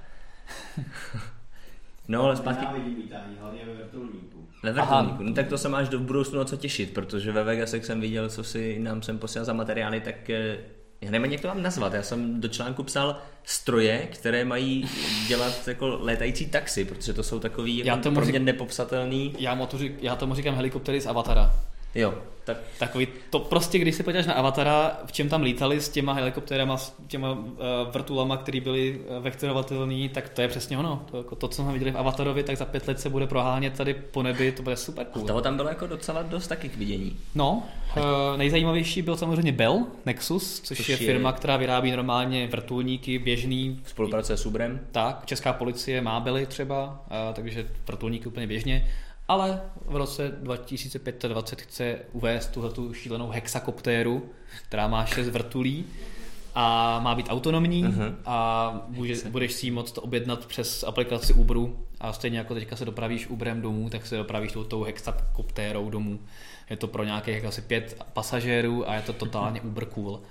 B: No, ale zpátky
C: Nenávidím lítání, hlavně ve vrtulníku.
B: ve vrtulníku. No tak to se máš do budoucnu na co těšit, protože ve Vegasech jsem viděl, co si nám sem posílal za materiály, tak eh, já nevím, jak to mám nazvat. Já jsem do článku psal stroje, které mají dělat jako létající taxi, protože to jsou takový
A: Já
B: jako
A: tomu
B: pro mě
A: řík-
B: nepopsatelný.
A: Já, řík, já tomu říkám helikoptery z Avatara.
B: Jo, tak
A: Takový, to prostě, když se podíváš na Avatara, v čem tam lítali s těma helikoptérama, s těma uh, vrtulama, které byly uh, vektorovatelné, tak to je přesně ono. To, jako to, co jsme viděli v Avatarovi, tak za pět let se bude prohánět tady po nebi, to bude super cool.
B: toho tam bylo jako docela dost taky k vidění.
A: No, uh, nejzajímavější byl samozřejmě Bell Nexus, což,
B: Což
A: je
B: je-
A: firma, která vyrábí normálně vrtulníky běžný.
B: Spolupracuje s Uberem.
A: Tak, česká policie má Belly třeba, uh, takže vrtulníky úplně běžně. Ale v roce 2025 chce uvést tuhle šílenou hexakoptéru, která má 6 vrtulí a má být autonomní
B: Mhm.
A: a může, budeš si ji moct objednat přes aplikaci Uberu a stejně jako teďka se dopravíš Uberem domů, tak se dopravíš tou, tou hexakoptérou domů. Je to pro nějakých asi pět pasažérů a je to totálně Uber cool.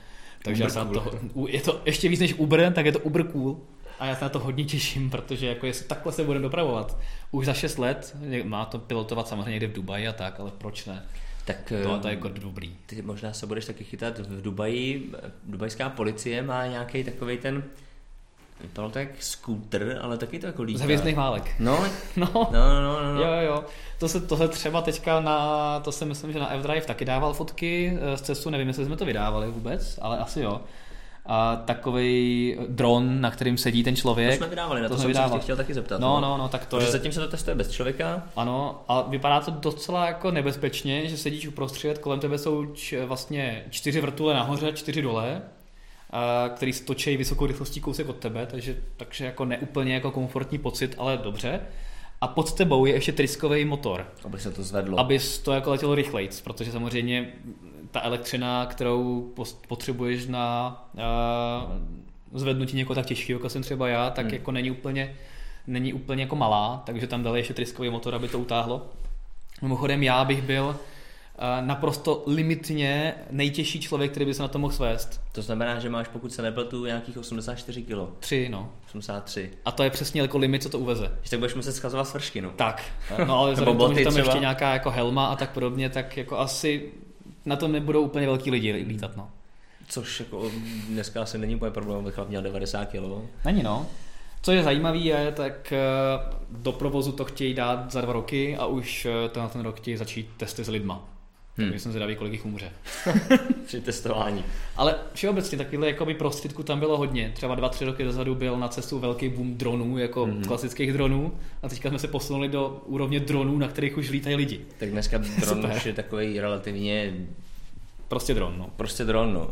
A: Takže já se na to, u- je to ještě víc než Uber, tak je to Uber cool. A já se na to hodně těším, protože jako jestli takhle se budeme dopravovat už za 6 let, má to pilotovat samozřejmě někde v Dubaji a tak, ale proč ne?
B: Tak
A: To,
B: eh,
A: to je jako dobrý.
B: Ty možná se budeš taky chytat v Dubaji. Dubajská policie má nějaký takový ten Vypadalo to jak skútr, ale taky to jako lítá.
A: Z hvězdných válek.
B: No,
A: No,
B: no, no, no, no.
A: Jo, jo, jo. To se, to se třeba teďka na, to si myslím, že na F-Drive taky dával fotky eh, z cestu, nevím, jestli jsme to vydávali vůbec, ale asi jo. A takový dron, na kterým sedí ten
B: To
A: člověk.
B: jsme vydávali, na to,
A: jsme
B: jsem se
A: vydávali.
B: tě chtěl taky zeptat.
A: No, no, no, tak to
B: Protože
A: je,
B: zatím se to testuje bez člověka.
A: ano, a vypadá to docela jako nebezpečně, že sedíš uprostřed, kolem tebe jsou č, vlastně čtyři vrtule nahoře, čtyři dole, a, který stočí vysokou rychlostí kousek od tebe, takže, takže jako neúplně jako komfortní pocit, ale dobře. A pod tebou je ještě tryskový motor,
B: Aby se to zvedlo.
A: abys to jako letělo rychlejc, protože samozřejmě ta elektřina, kterou potřebuješ na uh, zvednutí někoho tak těžkého, jako jsem třeba já, tak
B: Hmm.
A: jako není úplně, není úplně jako malá, takže tam dali ještě tryskový motor, aby to utáhlo. Mimochodem já bych byl uh, naprosto limitně nejtěžší člověk, který by se na to mohl svést.
B: To znamená, že máš, pokud se nepletu, nějakých 84 kg.
A: Tři, no.
B: 83.
A: A to je přesně jako limit, co to uveze.
B: Že tak budeš muset schazovat svršky, no.
A: Tak, no ale vzhledem tomu, že tam
B: třeba.
A: ještě nějaká jako helma a tak podobně, tak jako asi na to nebudou úplně velký lidi lítat, no.
B: Což jako dneska asi není úplně problém, abych měl 90 kg.
A: Není no. Co je zajímavé je, tak eh, do provozu to chtějí dát za dva roky a už eh, ten, ten rok chtějí začít testy s lidma.
B: Hmm.
A: Takže jsem zvědavý, kolik jich umře.
B: Při testování.
A: Ale všeobecně takovýhle jakoby prostředků tam bylo hodně. Třeba dva, tři roky dozadu byl na cestu velký boom dronů, jako
B: Mhm.
A: klasických dronů. A teďka jsme se posunuli do úrovně dronů, na kterých už lítají lidi.
B: Tak dneska dron už je takový relativně
A: Prostě dron, no.
B: prostě dron, no.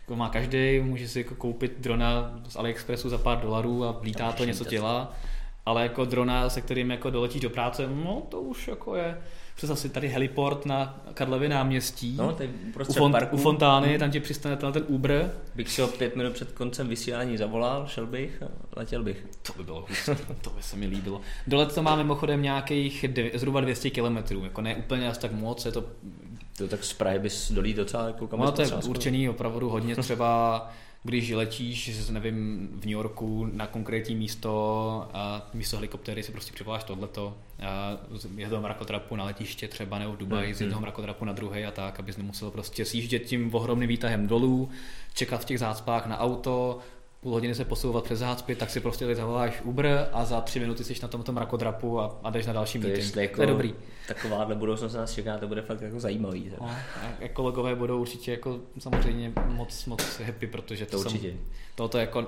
A: Jako má každý, může si jako koupit drona z AliExpressu za pár dolarů a lítá
B: A
A: to, něco dělá. ale jako drona, se kterým jako doletíš do práce, no to už jako je Představ si tady heliport na Karlově náměstí.
B: No, tady
A: u, font, u Fontány, tam ti přistane ten, ten Uber.
B: Bych si ho pět minut před koncem vysílání zavolal, šel bych a letěl bych.
A: To by bylo hustý, to by se mi líbilo. Dole to máme mimochodem nějakých dvě, zhruba 200 km, jako ne úplně až tak moc, je to
B: to tak z Prahy bys dolí docela jako kam
A: No to je určený opravdu hodně třeba když letíš, nevím, v New Yorku na konkrétní místo a místo helikoptéry si prostě přivoláš tohleto a z jednoho mrakotrapu na letiště třeba nebo v Dubaji hmm. z jednoho mrakotrapu na druhý a tak, abys nemusel prostě sjíždět tím ohromným výtahem dolů, čekat v těch zácpách na auto, půl hodiny se posouvat přes zácpy, tak si prostě tady zavoláš Uber a za tři minuty jsi na tomto mrakodrapu a, a jdeš na další to meeting.
B: Jako
A: to je dobrý.
B: Takováhle budoucnost nás čeká, to bude fakt jako zajímavý.
A: No, ekologové budou určitě jako samozřejmě moc, moc happy, protože to,
B: to určitě. Sam,
A: tohoto jako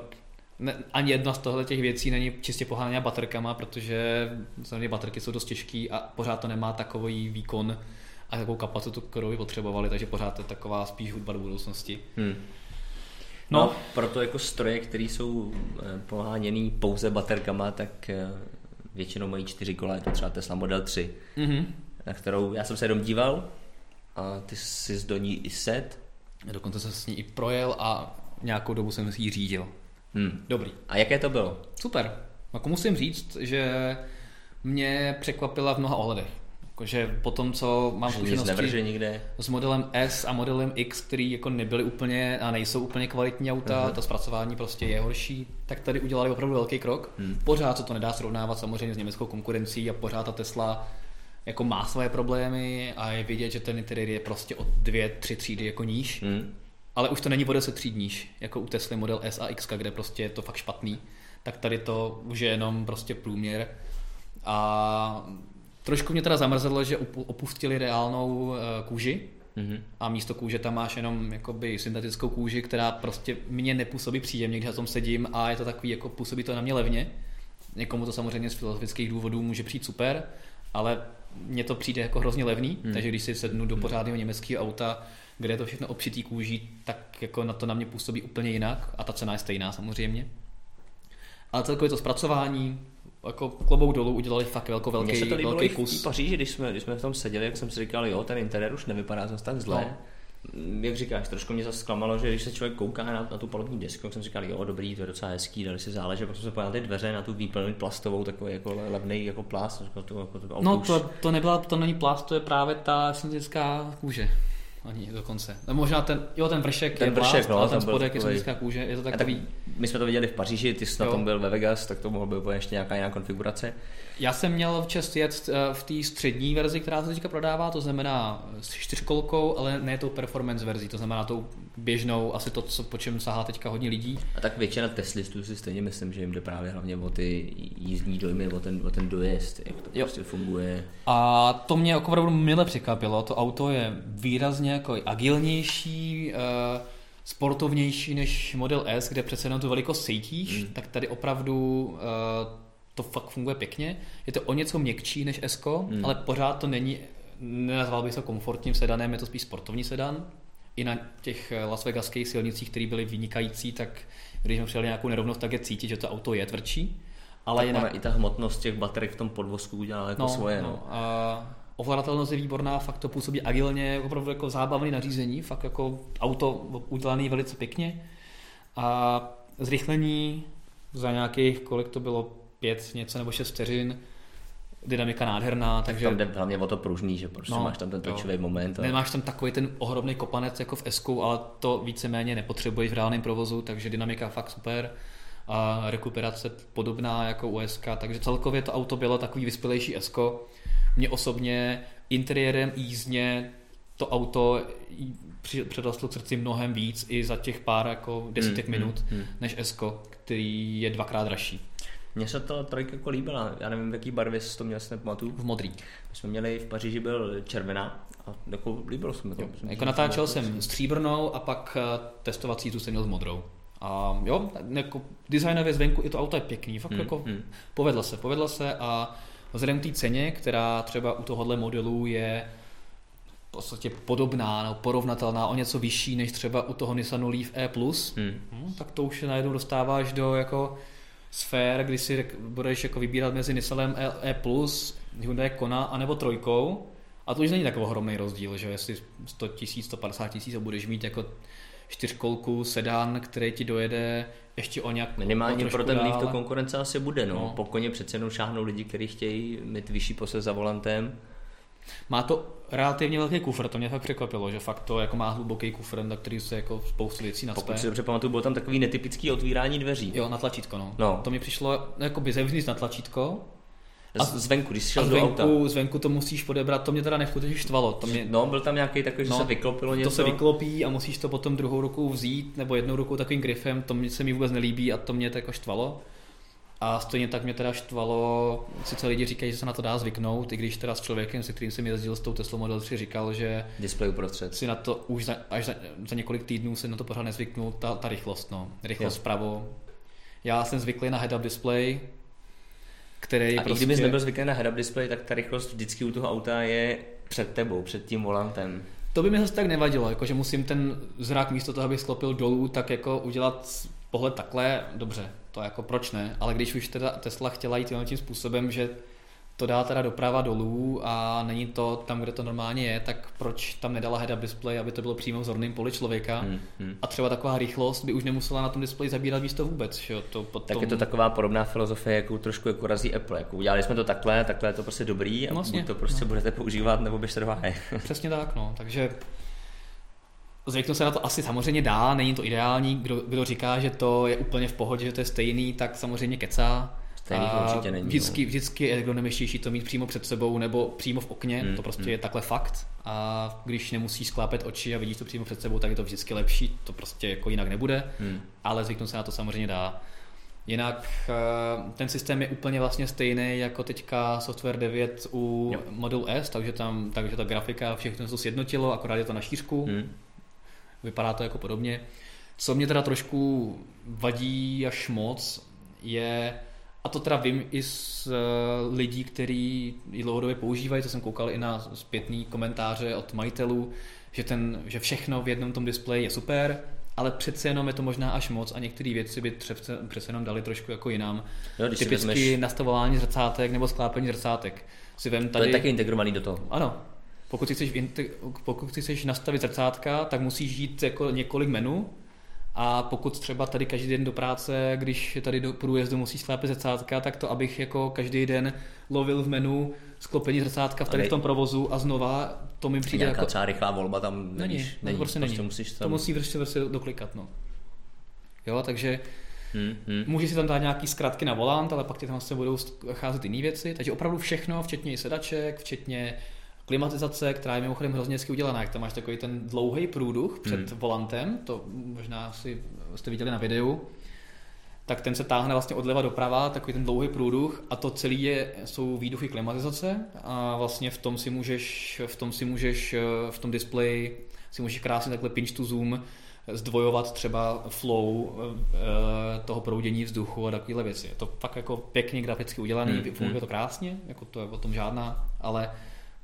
A: ne, ani jedna z tohle těch věcí není čistě poháněna baterkama, protože samozřejmě baterky jsou dost těžké a pořád to nemá takový výkon a takovou kapacitu, kterou by potřebovali, takže pořád to je taková spíš hudba do budoucnosti. Hmm.
B: No. no, proto jako stroje, které jsou eh, poháněný pouze baterkama, tak eh, většinou mají čtyři kola, je to třeba Tesla Model 3, mm-hmm. na kterou já jsem se jenom díval a ty jsi do ní i set.
A: Dokonce jsem s ní i projel a nějakou dobu jsem si ji řídil.
B: Hmm.
A: Dobrý.
B: A jaké to bylo?
A: Super. Jako musím říct, že mě překvapila v mnoha ohledech. Jakože po tom, co mám
B: zkušenosti
A: nikde. s modelem S a modelem X, který jako nebyly úplně a nejsou úplně kvalitní auta, uh-huh. to zpracování prostě je horší, tak tady udělali opravdu velký krok. Hmm. Pořád se to nedá srovnávat samozřejmě s německou konkurencí a pořád ta Tesla jako má své problémy a je vidět, že ten interiér je prostě o dvě, tři třídy jako níž. Hmm. Ale už to není o deset tříd níž, jako u Tesly model S a X, kde prostě je to fakt špatný. Tak tady to už je jenom prostě průměr. A Trošku mě teda zamrzelo, že opustili reálnou eh, kůži mm-hmm. a místo kůže tam máš jenom jakoby syntetickou kůži, která prostě mě nepůsobí příjemně, když na tom sedím a je to takový, jako působí to na mě levně. Někomu to samozřejmě z filozofických důvodů může přijít super, ale mně to přijde jako hrozně levný, mm. takže když si sednu do mhm. pořádného německého auta, kde je to všechno obšitý kůží, tak jako na to na mě působí úplně jinak a ta cena je stejná samozřejmě. Ale celkově to zpracování, jako klobouk dolů udělali fakt velkou velký, Mně se to velký kus.
B: v Paříži, když jsme, když jsme v tom seděli, jak jsem si říkal, jo, ten interiér už nevypadá zase tak zle. No jak říkáš, trošku mě zase zklamalo, že když se člověk kouká na, na tu palubní desku, tak jsem říkal, jo, dobrý, to je docela hezký, dali si záleží, pak jsem se pojel na ty dveře, na tu výplň plastovou, takový jako levný jako plast. Jako to, jako to
A: no to, to, nebyla, to není plast, to je právě ta syntetická kůže ani dokonce. No, možná ten, jo, ten vršek
B: ten je vršek, plast, no,
A: ale ten spodek je syntetická kůže, je to takový... Tak
B: my jsme to viděli v Paříži, ty jsi jo. na tom byl ve Vegas, tak to mohlo být ještě nějaká jiná konfigurace.
A: Já jsem měl v čest jet eh, v té střední verzi, která se teďka prodává, to znamená s čtyřkolkou, ale ne tou performance verzi, to znamená tou běžnou, asi to, co, po čem sahá teďka hodně lidí.
B: A tak většina Teslistů si stejně myslím, že jim jde právě hlavně o ty jízdní dojmy, o ten, o ten dojezd, jak to jo. prostě funguje.
A: A to mě opravdu mile překvapilo, to auto je výrazně jako agilnější, uh, sportovnější než Model S, kde přece jenom tu velikost cítíš, mm. tak tady opravdu to fakt funguje pěkně. Je to o něco měkčí než S, mm. ale pořád to není, nenazval bych to komfortním sedanem, je to spíš sportovní sedan. I na těch eh, Las Vegaských silnicích, které byly vynikající, tak když jsme přijeli nějakou nerovnost, tak je cítit, že to auto je tvrdší.
B: Ale tak jinak... i ta hmotnost těch baterek v tom podvozku udělala jako no, svoje. No. no.
A: A ovladatelnost je výborná, fakt to působí agilně, opravdu jako zábavný nařízení, fakt jako auto udělané velice pěkně. A zrychlení za nějakých, kolik to bylo, pět něco nebo šest vteřin, dynamika nádherná. Tak takže
B: tam jde hlavně o to pružný, že prostě no, máš tam ten točivý moment.
A: A... Nemáš tam takový ten ohromný kopanec jako v S, ale to víceméně nepotřebuješ v reálném provozu, takže dynamika fakt super a rekuperace podobná jako u SK, takže celkově to auto bylo takový vyspělejší S. Mě osobně interiérem jízdně to auto předostlo k srdci mnohem víc i za těch pár jako desítek hmm, minut hmm. než S, který je dvakrát dražší.
B: Mně se ta trojka jako líbila, já nevím, v jaký barvě jsi to měl, si nepamatuju.
A: V modrý.
B: My jsme měli v Paříži byl červená a jako líbilo se mi to. Jo,
A: jako natáčel jsem stříbrnou a pak eh, testovací tu jsem měl s modrou. A jo, jako designově zvenku i to auto je pěkný, fakt hmm, jako hmm. povedlo se, povedlo se a vzhledem k té ceně, která třeba u tohohle modelu je v podstatě podobná, no, porovnatelná, o něco vyšší než třeba u toho Nissanu Leaf E+, hmm. Hmm, tak to už najednou dostáváš do jako sfér, kdy si budeš jako vybírat mezi Nissanem E+, Hyundai Kona, anebo trojkou, a to už není takový ohromný rozdíl, že jestli 100 tisíc, 150 tisíc a budeš mít jako čtyřkolku sedan, který ti dojede ještě o nějak
B: Minimálně pro ten Leaf to konkurence asi bude, no. no. Po koně přece jenom šáhnou lidi, kteří chtějí mít vyšší pose za volantem.
A: Má to relativně velký kufr, to mě fakt překvapilo, že fakt to jako má hluboký kufr, na který se jako spoustu věcí nadspe.
B: Pokud si dobře pamatuju, bylo tam takový netypický otvírání dveří.
A: Jo, na tlačítko, no. no. To mi přišlo jako by zevnitř na tlačítko,
B: a zvenku, když šel
A: zvenku,
B: do auta.
A: zvenku to musíš podebrat, to mě teda neskutečně štvalo. To mě,
B: no, byl tam nějaký takový, že no, se vyklopilo něco.
A: To se vyklopí a musíš to potom druhou rukou vzít, nebo jednou rukou takovým grifem, to mě, se mi vůbec nelíbí a to mě to jako štvalo. A stejně tak mě teda štvalo, sice lidi říkají, že se na to dá zvyknout, i když teda s člověkem, se kterým jsem jezdil s tou Tesla Model 3, říkal, že
B: Display uprostřed.
A: si na to už za, až za, za, několik týdnů se na to pořád nezvyknul, ta, ta rychlost, no. Rychlost vpravo. Já jsem zvyklý na head-up display, který
B: a prostě... i kdybys nebyl zvyklý na head-up display, tak ta rychlost vždycky u toho auta je před tebou, před tím volantem.
A: To by mi zase tak nevadilo, jako že musím ten zrak místo toho, abych sklopil dolů, tak jako udělat pohled takhle, dobře, to jako proč ne, ale když už teda Tesla chtěla jít tím způsobem, že to dá teda doprava dolů a není to tam, kde to normálně je, tak proč tam nedala head-up display, aby to bylo přímo v zorném poli člověka hmm, hmm. a třeba taková rychlost by už nemusela na tom displeji zabírat místo vůbec. Že? To potom...
B: Tak je to taková podobná filozofie, jakou trošku jako razí Apple. Jako udělali jsme to takhle, takhle je to prostě dobrý a vlastně, buď to prostě no. budete používat, nebo běžte do
A: Přesně tak, no. Takže Zvyknout se na to asi samozřejmě dá, není to ideální. Kdo, kdo říká, že to je úplně v pohodě, že to je stejný, tak samozřejmě kecá.
B: Stejný to určitě není.
A: Vždycky, no. vždycky je ergonomičtější to mít přímo před sebou nebo přímo v okně, hmm, to prostě hmm. je takhle fakt. A když nemusíš sklápet oči a vidíš to přímo před sebou, tak je to vždycky lepší, to prostě jako jinak nebude, hmm. ale zvyknout se na to samozřejmě dá. Jinak eh, ten systém je úplně vlastně stejný jako teďka Software 9 u jo. Model S, takže tam takže ta grafika, všechno to sjednotilo, akorát je to na šířku. Hmm. Vypadá to jako podobně. Co mě teda trošku vadí až moc, je a to teda vím i z uh, lidí, kteří ji dlouhodobě používají, to jsem koukal i na zpětný komentáře od majitelů, že, ten, že všechno v jednom tom displeji je super, ale přece jenom je to možná až moc a některé věci by přece, přece jenom dali trošku jako jinam. Když Typicky vezmeš... nastavování zrcátek nebo sklápení zrcátek.
B: Si vem tady... To je taky integrovaný do toho.
A: Ano. Pokud si chceš, pokud si chceš nastavit zrcátka, tak musíš jít jako několik menu, a pokud třeba tady každý den do práce, když tady do průjezdu musí sklápit zrcátka, tak to, abych jako každý den lovil v menu sklopení zrcátka v tady v tom provozu a znova to mi přijde
B: jako... třeba rychlá volba tam
A: není, není, není prostě, prostě není. Musíš tam... To musí prostě, prostě doklikat, no. Jo, takže Hmm, hmm. Můžeš si tam dát nějaký zkratky na volant, ale pak ti tam se budou cházet jiné věci. Takže opravdu všechno, včetně sedaček, včetně Klimatizace, která je mimochodem hrozně hezky udělaná, jak tam máš takový ten dlouhý průduch před hmm. volantem, to možná si jste viděli na videu, tak ten se táhne vlastně odleva doprava, takový ten dlouhý průduch a to celé je, jsou výduchy klimatizace a vlastně v tom si můžeš, v tom si můžeš, v tom displeji si můžeš krásně takhle pinch to zoom zdvojovat třeba flow eh, toho proudění vzduchu a takovéhle věci. Je to fakt jako pěkně graficky udělaný, hmm. funguje hmm. to krásně, jako to je o tom žádná, ale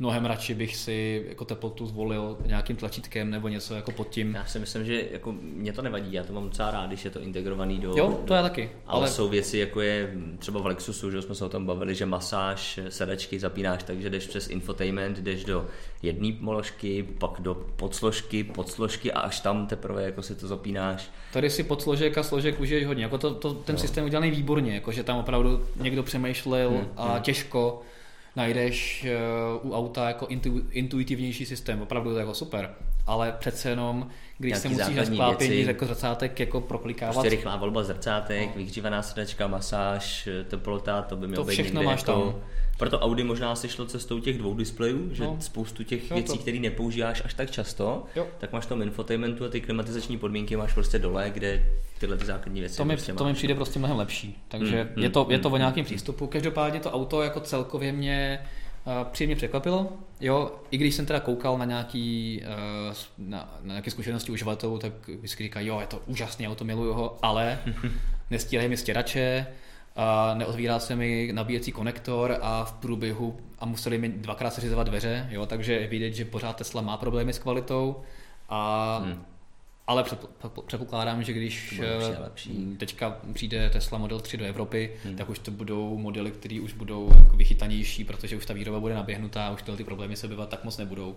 A: mnohem radši bych si jako teplotu zvolil nějakým tlačítkem nebo něco jako pod tím.
B: Já si myslím, že jako mě to nevadí, já to mám docela rád, když je to integrovaný do...
A: Jo, to je taky.
B: Ale, ale jsou věci, jako je třeba v Lexusu, že jsme se o tom bavili, že masáž, sedačky zapínáš takže jdeš přes infotainment, jdeš do jedné položky, pak do podsložky, podsložky a až tam teprve jako si to zapínáš.
A: Tady si podsložek a složek užiješ hodně, jako to, to, ten no. systém udělaný výborně, jako že tam opravdu někdo přemýšlel hmm, a hmm. těžko najdeš uh, u auta jako intu, intuitivnější systém, opravdu to je jako super, ale přece jenom, když Nějaký se musíš na sklápění jako zrcátek jako proklikávat.
B: Prostě rychlá volba zrcátek, no. vyhřívaná sedačka, masáž, teplota, to by mělo
A: to být všechno máš jako... tam.
B: Proto Audi možná si šlo cestou těch dvou displejů, že no. spoustu těch jo, věcí, které nepoužíváš až tak často, jo. tak máš tom infotainmentu a ty klimatizační podmínky máš prostě dole, kde tyhle ty základní věci.
A: To mi, prostě to mi přijde prostě mnohem lepší. Takže hmm, je, to, je to o nějakém přístupu. Každopádně to auto jako celkově mě uh, příjemně překvapilo. Jo, i když jsem teda koukal na nějaký, uh, na, na nějaké zkušenosti uživatelů, tak vždycky říkají, jo, je to úžasné auto, miluju ho, ale nestíhají mi stěrače, a neotvírá se mi nabíjecí konektor a v průběhu a museli mi dvakrát seřizovat dveře, jo, takže je vidět, že pořád Tesla má problémy s kvalitou a hmm ale předpokládám, že když
B: lepší.
A: teďka přijde Tesla Model 3 do Evropy, hmm. tak už to budou modely, které už budou jako vychytanější, protože už ta výroba bude naběhnutá, už tyhle ty problémy se objevat tak moc nebudou.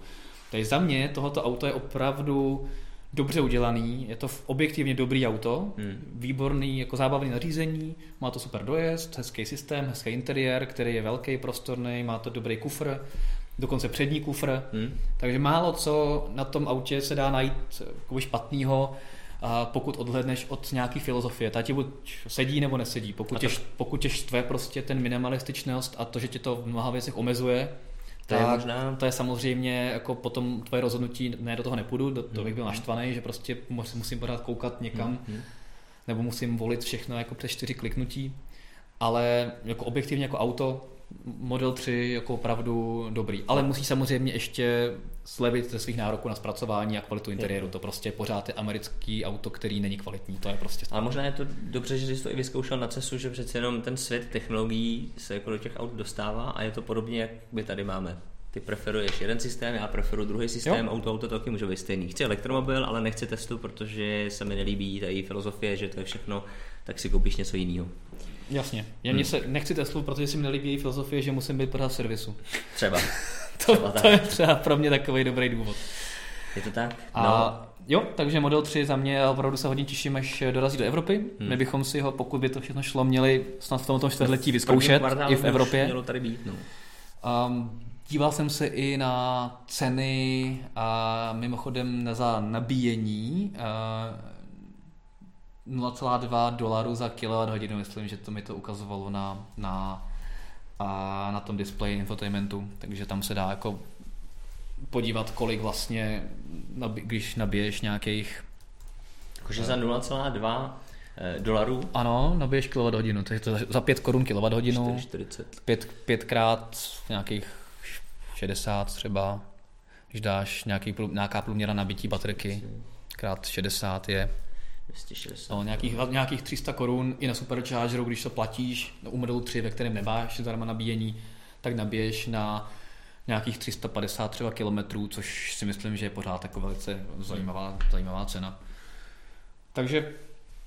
A: Takže za mě tohoto auto je opravdu dobře udělaný, je to objektivně dobrý auto, hmm. výborný jako zábavný nařízení, má to super dojezd, hezký systém, hezký interiér, který je velký, prostorný, má to dobrý kufr, dokonce přední kufr, hmm. takže málo co na tom autě se dá najít jako špatného, a pokud odhledneš od nějaký filozofie, ta ti buď sedí nebo nesedí. Pokud, tě, pokud tě štve prostě ten minimalističnost a to, že tě to v mnoha věcech omezuje, to je možná... To je samozřejmě jako potom tvoje rozhodnutí, ne do toho nepůjdu, do, to bych byl hmm. naštvaný, že prostě musím pořád koukat někam, hmm. nebo musím volit všechno jako přes čtyři kliknutí, ale jako objektivně jako auto Model 3 jako opravdu dobrý, ale musí samozřejmě ještě slevit ze svých nároků na zpracování a kvalitu interiéru. To prostě pořád je americký auto, který není kvalitní. To je prostě.
B: Ale možná je to dobře, že jsi to i vyzkoušel na cestu, že přece jenom ten svět technologií se jako do těch aut dostává a je to podobně, jak my tady máme. Ty preferuješ jeden systém, já preferuji druhý systém, jo. auto, auto taky může být stejný. Chci elektromobil, ale nechci testu, protože se mi nelíbí ta filozofie, že to je všechno, tak si koupíš něco jiného.
A: Jasně. Já hmm. se nechci Teslu, protože si mi nelíbí její filozofie, že musím být pořád v servisu.
B: Třeba.
A: to, třeba to je třeba pro mě takový dobrý důvod.
B: Je to tak?
A: No. A jo, takže Model 3 za mě opravdu se hodně těším, až dorazí do Evropy. Hmm. My bychom si ho, pokud by to všechno šlo, měli snad v tomto čtvrtletí vyzkoušet i v Evropě.
B: Mělo tady být, no.
A: Um, díval jsem se i na ceny a mimochodem za nabíjení. Uh, 0,2 dolaru za hodinu, myslím, že to mi to ukazovalo na, na, a na tom displeji infotainmentu, takže tam se dá jako podívat, kolik vlastně, když nabiješ nějakých...
B: Jakože za 0,2 eh, dolarů?
A: Ano, nabiješ hodinu, takže to za 5 korun hodinu.
B: 40.
A: 5, 5 krát nějakých 60 třeba, když dáš nějaký, nějaká průměra nabití baterky, krát 60 je
B: 260.
A: No, nějakých, nějakých 300 korun i na superchargeru, když to platíš u modelu 3, ve kterém nemáš zdarma nabíjení, tak nabiješ na nějakých 350 třeba kilometrů, což si myslím, že je pořád jako velice zajímavá, zajímavá cena. Takže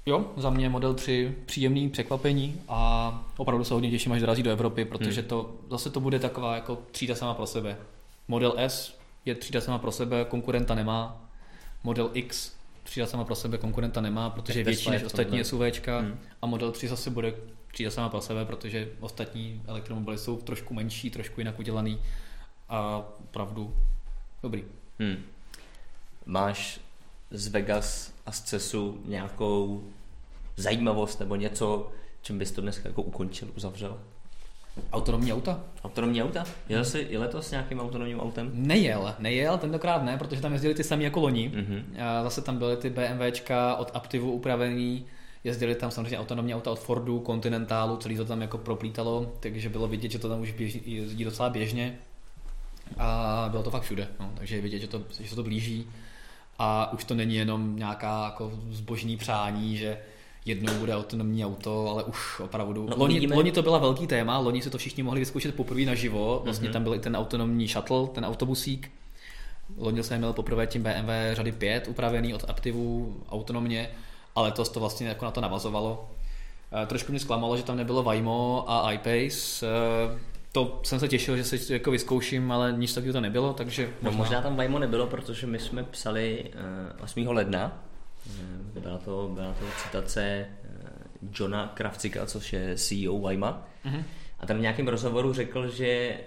A: jo, za mě model 3 příjemný překvapení a opravdu se hodně těším, až dorazí do Evropy, protože hmm. to zase to bude taková jako třída sama pro sebe. Model S je třída sama pro sebe, konkurenta nemá. Model X třída sama pro sebe konkurenta nemá, protože je větší než ostatní SUVčka hmm. a Model 3 zase bude třída sama pro sebe, protože ostatní elektromobily jsou trošku menší, trošku jinak udělaný a opravdu dobrý. Hmm.
B: Máš z Vegas a z CESu nějakou zajímavost nebo něco, čím bys to dneska jako ukončil, uzavřel?
A: Autonomní auta?
B: Autonomní auta? Jel jsi i letos s nějakým autonomním autem?
A: Nejel, nejel, tentokrát ne, protože tam jezdili ty samý jako loni. Mm-hmm. A zase tam byly ty BMWčka od Aptivu upravený, jezdili tam samozřejmě autonomní auta od Fordu, Continentalu, celý to tam jako proplítalo, takže bylo vidět, že to tam už běží, jezdí docela běžně. A bylo to fakt všude, no, takže je vidět, že, to, že se to blíží. A už to není jenom nějaká jako zbožní přání, že jednou bude autonomní auto, ale už opravdu. No, loni, loni, to byla velký téma, loni se to všichni mohli vyzkoušet poprvé naživo, vlastně mm-hmm. tam byl i ten autonomní shuttle, ten autobusík. Loni jsem měl poprvé tím BMW řady 5 upravený od Aptivu autonomně, ale to to vlastně jako na to navazovalo. E, trošku mě zklamalo, že tam nebylo Waymo a iPace. To jsem se těšil, že se jako vyzkouším, ale nic takového to nebylo, takže
B: možná... No, možná tam Waymo nebylo, protože my jsme psali 8. ledna Eh, byla to, byla to citace eh, Johna Kravcika, což je CEO Weima. Mm-hmm. A tam v nějakém rozhovoru řekl, že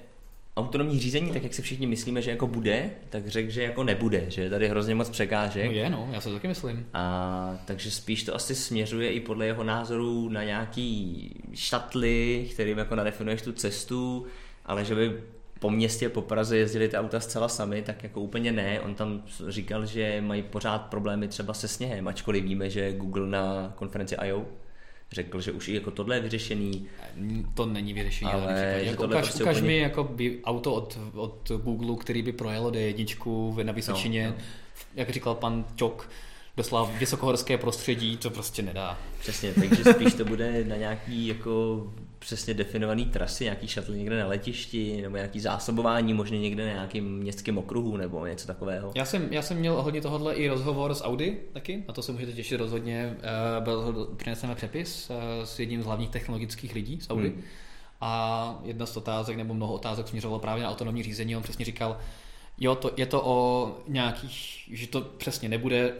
B: autonomní řízení, tak jak si všichni myslíme, že jako bude, tak řekl, že jako nebude, že tady hrozně moc překážek.
A: No je, no, já se taky myslím.
B: A takže spíš to asi směřuje i podle jeho názoru na nějaký štatly, kterým jako nadefinuješ tu cestu, ale že by po městě, po Praze jezdili ty auta zcela sami, tak jako úplně ne. On tam říkal, že mají pořád problémy třeba se sněhem, ačkoliv víme, že Google na konferenci I.O. řekl, že už i jako tohle je vyřešený.
A: To není vyřešení, ale jako ukaž, prostě ukaž úplně... mi jako by auto od, od Google, který by projelo D1 na Vysočině, no, no. jak říkal pan Čok, doslova vysokohorské prostředí, to prostě nedá.
B: Přesně, takže spíš to bude na nějaký jako přesně definované trasy, nějaký šatl někde na letišti, nebo nějaký zásobování, možná někde na nějakým městském okruhu, nebo něco takového.
A: Já jsem, já jsem měl hodně tohohle i rozhovor s Audi taky, na to se můžete těšit rozhodně. Uh, byl, přineseme přepis uh, s jedním z hlavních technologických lidí z Audi. Hmm. A jedna z otázek, nebo mnoho otázek směřovalo právě na autonomní řízení. On přesně říkal, jo, to, je to o nějakých, že to přesně nebude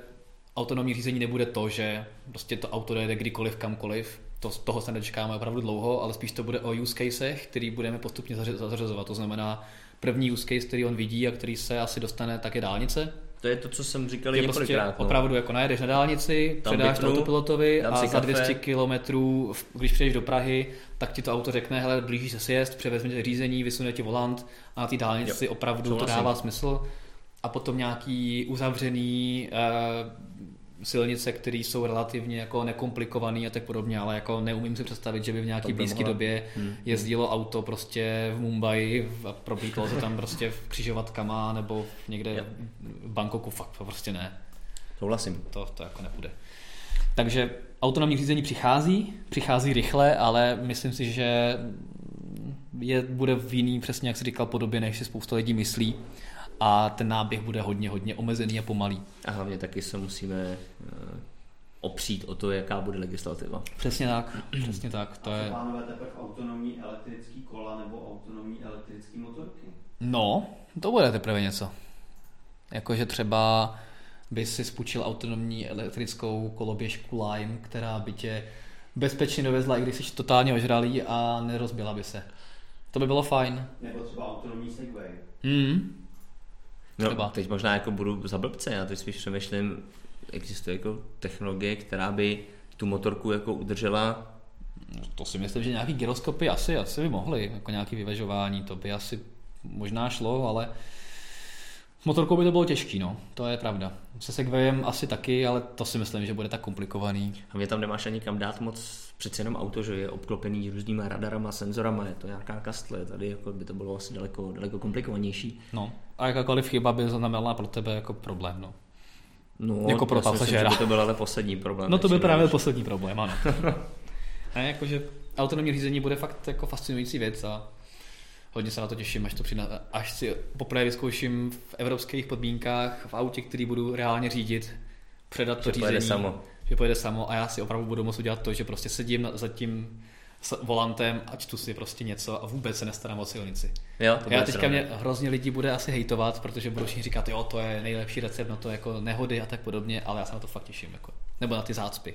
A: autonomní řízení nebude to, že prostě to auto dojede kdykoliv, kamkoliv, to, toho se nečekáme opravdu dlouho, ale spíš to bude o use casech, který budeme postupně zařazovat. To znamená, první use case, který on vidí a který se asi dostane, tak je dálnice.
B: To je to, co jsem říkal je prostě.
A: Prostě no. Opravdu jako najedeš na dálnici, Tam předáš vypnu, to autopilotovi a za 200 km, když přijdeš do Prahy, tak ti to auto řekne, hele, blíží se sjezd, převezme řízení, vysune ti volant a na té dálnici jo, opravdu to dává smysl. A potom nějaký uzavřený uh, silnice, které jsou relativně jako nekomplikované a tak podobně, ale jako neumím si představit, že by v nějaké blízké době hmm. jezdilo auto prostě v Mumbai a probítlo se tam prostě v křižovatkama nebo někde v Bangkoku, fakt prostě ne.
B: Souhlasím.
A: To, to jako nepůjde. Takže autonomní řízení přichází, přichází rychle, ale myslím si, že je, bude v jiný, přesně jak jsi říkal, podobě, než si spousta lidí myslí a ten náběh bude hodně, hodně omezený a pomalý.
B: A hlavně taky se musíme eh, opřít o to, jaká bude legislativa.
A: Přesně tak, přesně tak.
C: To a je... plánujete pak autonomní elektrický kola nebo autonomní elektrický motorky?
A: No, to bude teprve něco. Jakože třeba by si spůjčil autonomní elektrickou koloběžku Lime, která by tě bezpečně dovezla, i když jsi totálně ožralý a nerozbila by se. To by bylo fajn.
C: Nebo třeba autonomní Segway.
A: Mm.
B: No, třeba. teď možná jako budu za blbce, já teď spíš přemýšlím, existuje jako technologie, která by tu motorku jako udržela
A: no, to si myslím, že nějaký gyroskopy asi, asi by mohly, jako nějaký vyvažování, to by asi možná šlo, ale s motorkou by to bylo těžký, no, to je pravda. Se Segwayem asi taky, ale to si myslím, že bude tak komplikovaný.
B: A mě tam nemáš ani kam dát moc, přeci jenom auto, že je obklopený různýma radarama, senzorama, je to nějaká kastle, tady jako by to bylo asi daleko, daleko komplikovanější.
A: No, a jakákoliv chyba by znamenala pro tebe jako problém, no.
B: No, jako pro pasažéra. to byl ale poslední problém.
A: No to byl právě poslední problém, ano. a jakože autonomní řízení bude fakt jako fascinující věc a hodně se na to těším, až, to přijde, až si poprvé vyzkouším v evropských podmínkách v autě, který budu reálně řídit, předat to že řízení. Pojede samo. Že pojede samo a já si opravdu budu muset udělat to, že prostě sedím za tím volantem a čtu si prostě něco a vůbec se nestarám o silnici.
B: Jo,
A: Já teďka mě hrozně lidí bude asi hejtovat, protože budou všichni říkat, jo, to je nejlepší recept na to jako nehody a tak podobně, ale já se na to fakt těším. Jako. Nebo na ty zácpy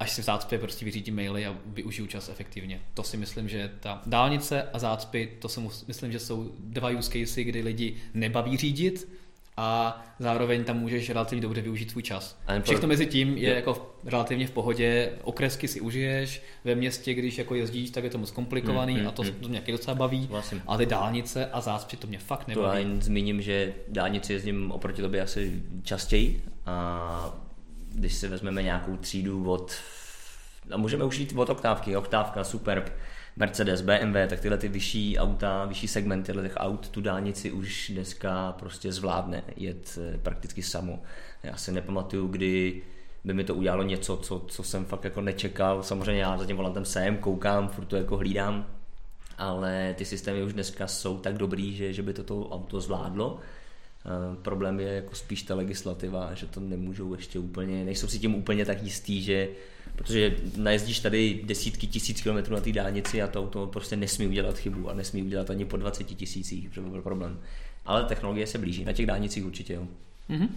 A: až si v zácpě prostě vyřídím maily a využiju čas efektivně. To si myslím, že ta dálnice a zácpy, to si myslím, že jsou dva use casey, kdy lidi nebaví řídit, a zároveň tam můžeš relativně dobře využít svůj čas. Všechno mezi tím je, jako relativně v pohodě, okresky si užiješ, ve městě, když jako jezdíš, tak je to moc komplikovaný hmm, hmm, a to, hmm. to mě docela baví, vlastně. a ty dálnice a zácpy to mě fakt nebaví.
B: To já jen zmíním, že dálnici jezdím oproti tobě asi častěji a když si vezmeme nějakou třídu od, a můžeme už jít od oktávky, oktávka, Superb, Mercedes, BMW, tak tyhle ty vyšší auta, vyšší segmenty těch aut, tu dálnici už dneska prostě zvládne jet eh, prakticky samo. Já si nepamatuju, kdy by mi to udělalo něco, co, co jsem fakt jako nečekal. Samozřejmě já za tím volantem jsem, koukám, furt to jako hlídám, ale ty systémy už dneska jsou tak dobrý, že, že by toto auto zvládlo. Uh, problém je jako spíš ta legislativa, že to nemůžou ještě úplně, nejsou si tím úplně tak jistý, že protože najezdíš tady desítky tisíc kilometrů na té dálnici a to auto prostě nesmí udělat chybu a nesmí udělat ani po 20 tisících, protože by byl problém. Ale technologie se blíží, na těch dálnicích určitě jo.
A: Mm-hmm.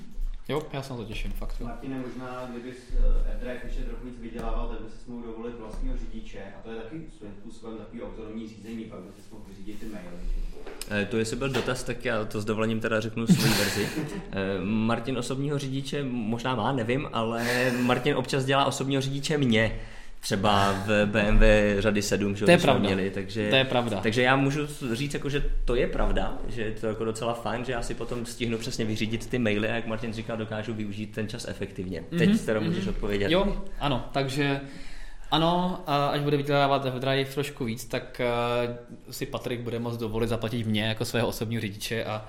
A: Jo, já se na to těším, fakt. Jo.
C: Martine, možná kdybys AirDrive ještě trochu víc vydělával, tak bys mohl dovolit vlastního řidiče a to je taky svým způsobem takový autonomní řízení, pak bys mohl vyřídit ty maily.
B: Eh, to jestli byl dotaz, tak já to s dovolením teda řeknu svůj verzi. Eh, Martin osobního řidiče možná má, nevím, ale Martin občas dělá osobního řidiče mě třeba v BMW řady 7, že
A: to je pravda.
B: měli, takže,
A: to je pravda.
B: takže já můžu říct, jako, že to je pravda, že je to jako docela fajn, že já si potom stihnu přesně vyřídit ty maily a jak Martin říkal, dokážu využít ten čas efektivně. Mm-hmm, Teď teda mm-hmm. můžeš odpovědět.
A: Jo, ano, takže ano, a až bude vydělávat v Drive trošku víc, tak uh, si Patrik bude moct dovolit zaplatit mě jako svého osobního řidiče a,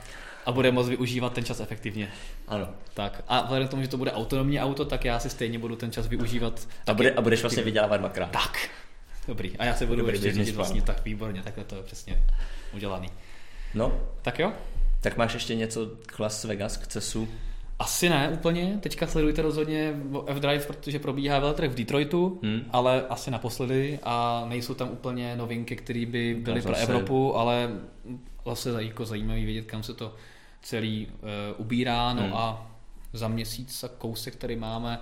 A: a bude moct využívat ten čas efektivně.
B: Ano.
A: Tak a vzhledem k tomu, že to bude autonomní auto, tak já si stejně budu ten čas využívat.
B: A, bude, a budeš vlastně vydělávat dvakrát.
A: Tak. Dobrý. A já se budu
B: Dobrý
A: ještě řídit vlastně tak výborně, takhle to je přesně udělaný.
B: No,
A: Tak jo?
B: tak máš ještě něco k Las Vegas, k CESu?
A: Asi ne úplně. Teďka sledujte rozhodně F-Drive, protože probíhá veletrh v Detroitu,
B: Hmm.
A: ale asi naposledy a nejsou tam úplně novinky, které by byly pro
B: zase-
A: Evropu, ale zase jako zajímavý vědět, kam se to celý uh, ubírá. No
B: Hmm.
A: a za měsíc a kousek tady máme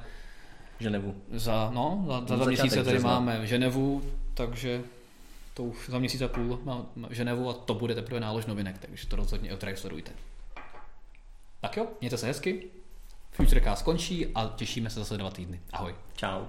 B: Ženevu.
A: za, no, za, za,
B: No,
A: za
B: začátek
A: měsíc tady
B: března.
A: máme Ženevu, takže to už za měsíc a půl má, má Ženevu a to bude teprve nálož novinek, takže to rozhodně F-Drive sledujte. Tak jo, mějte se hezky, Futurecast skončí a těšíme se zase dva týdny. Ahoj.
B: Čau.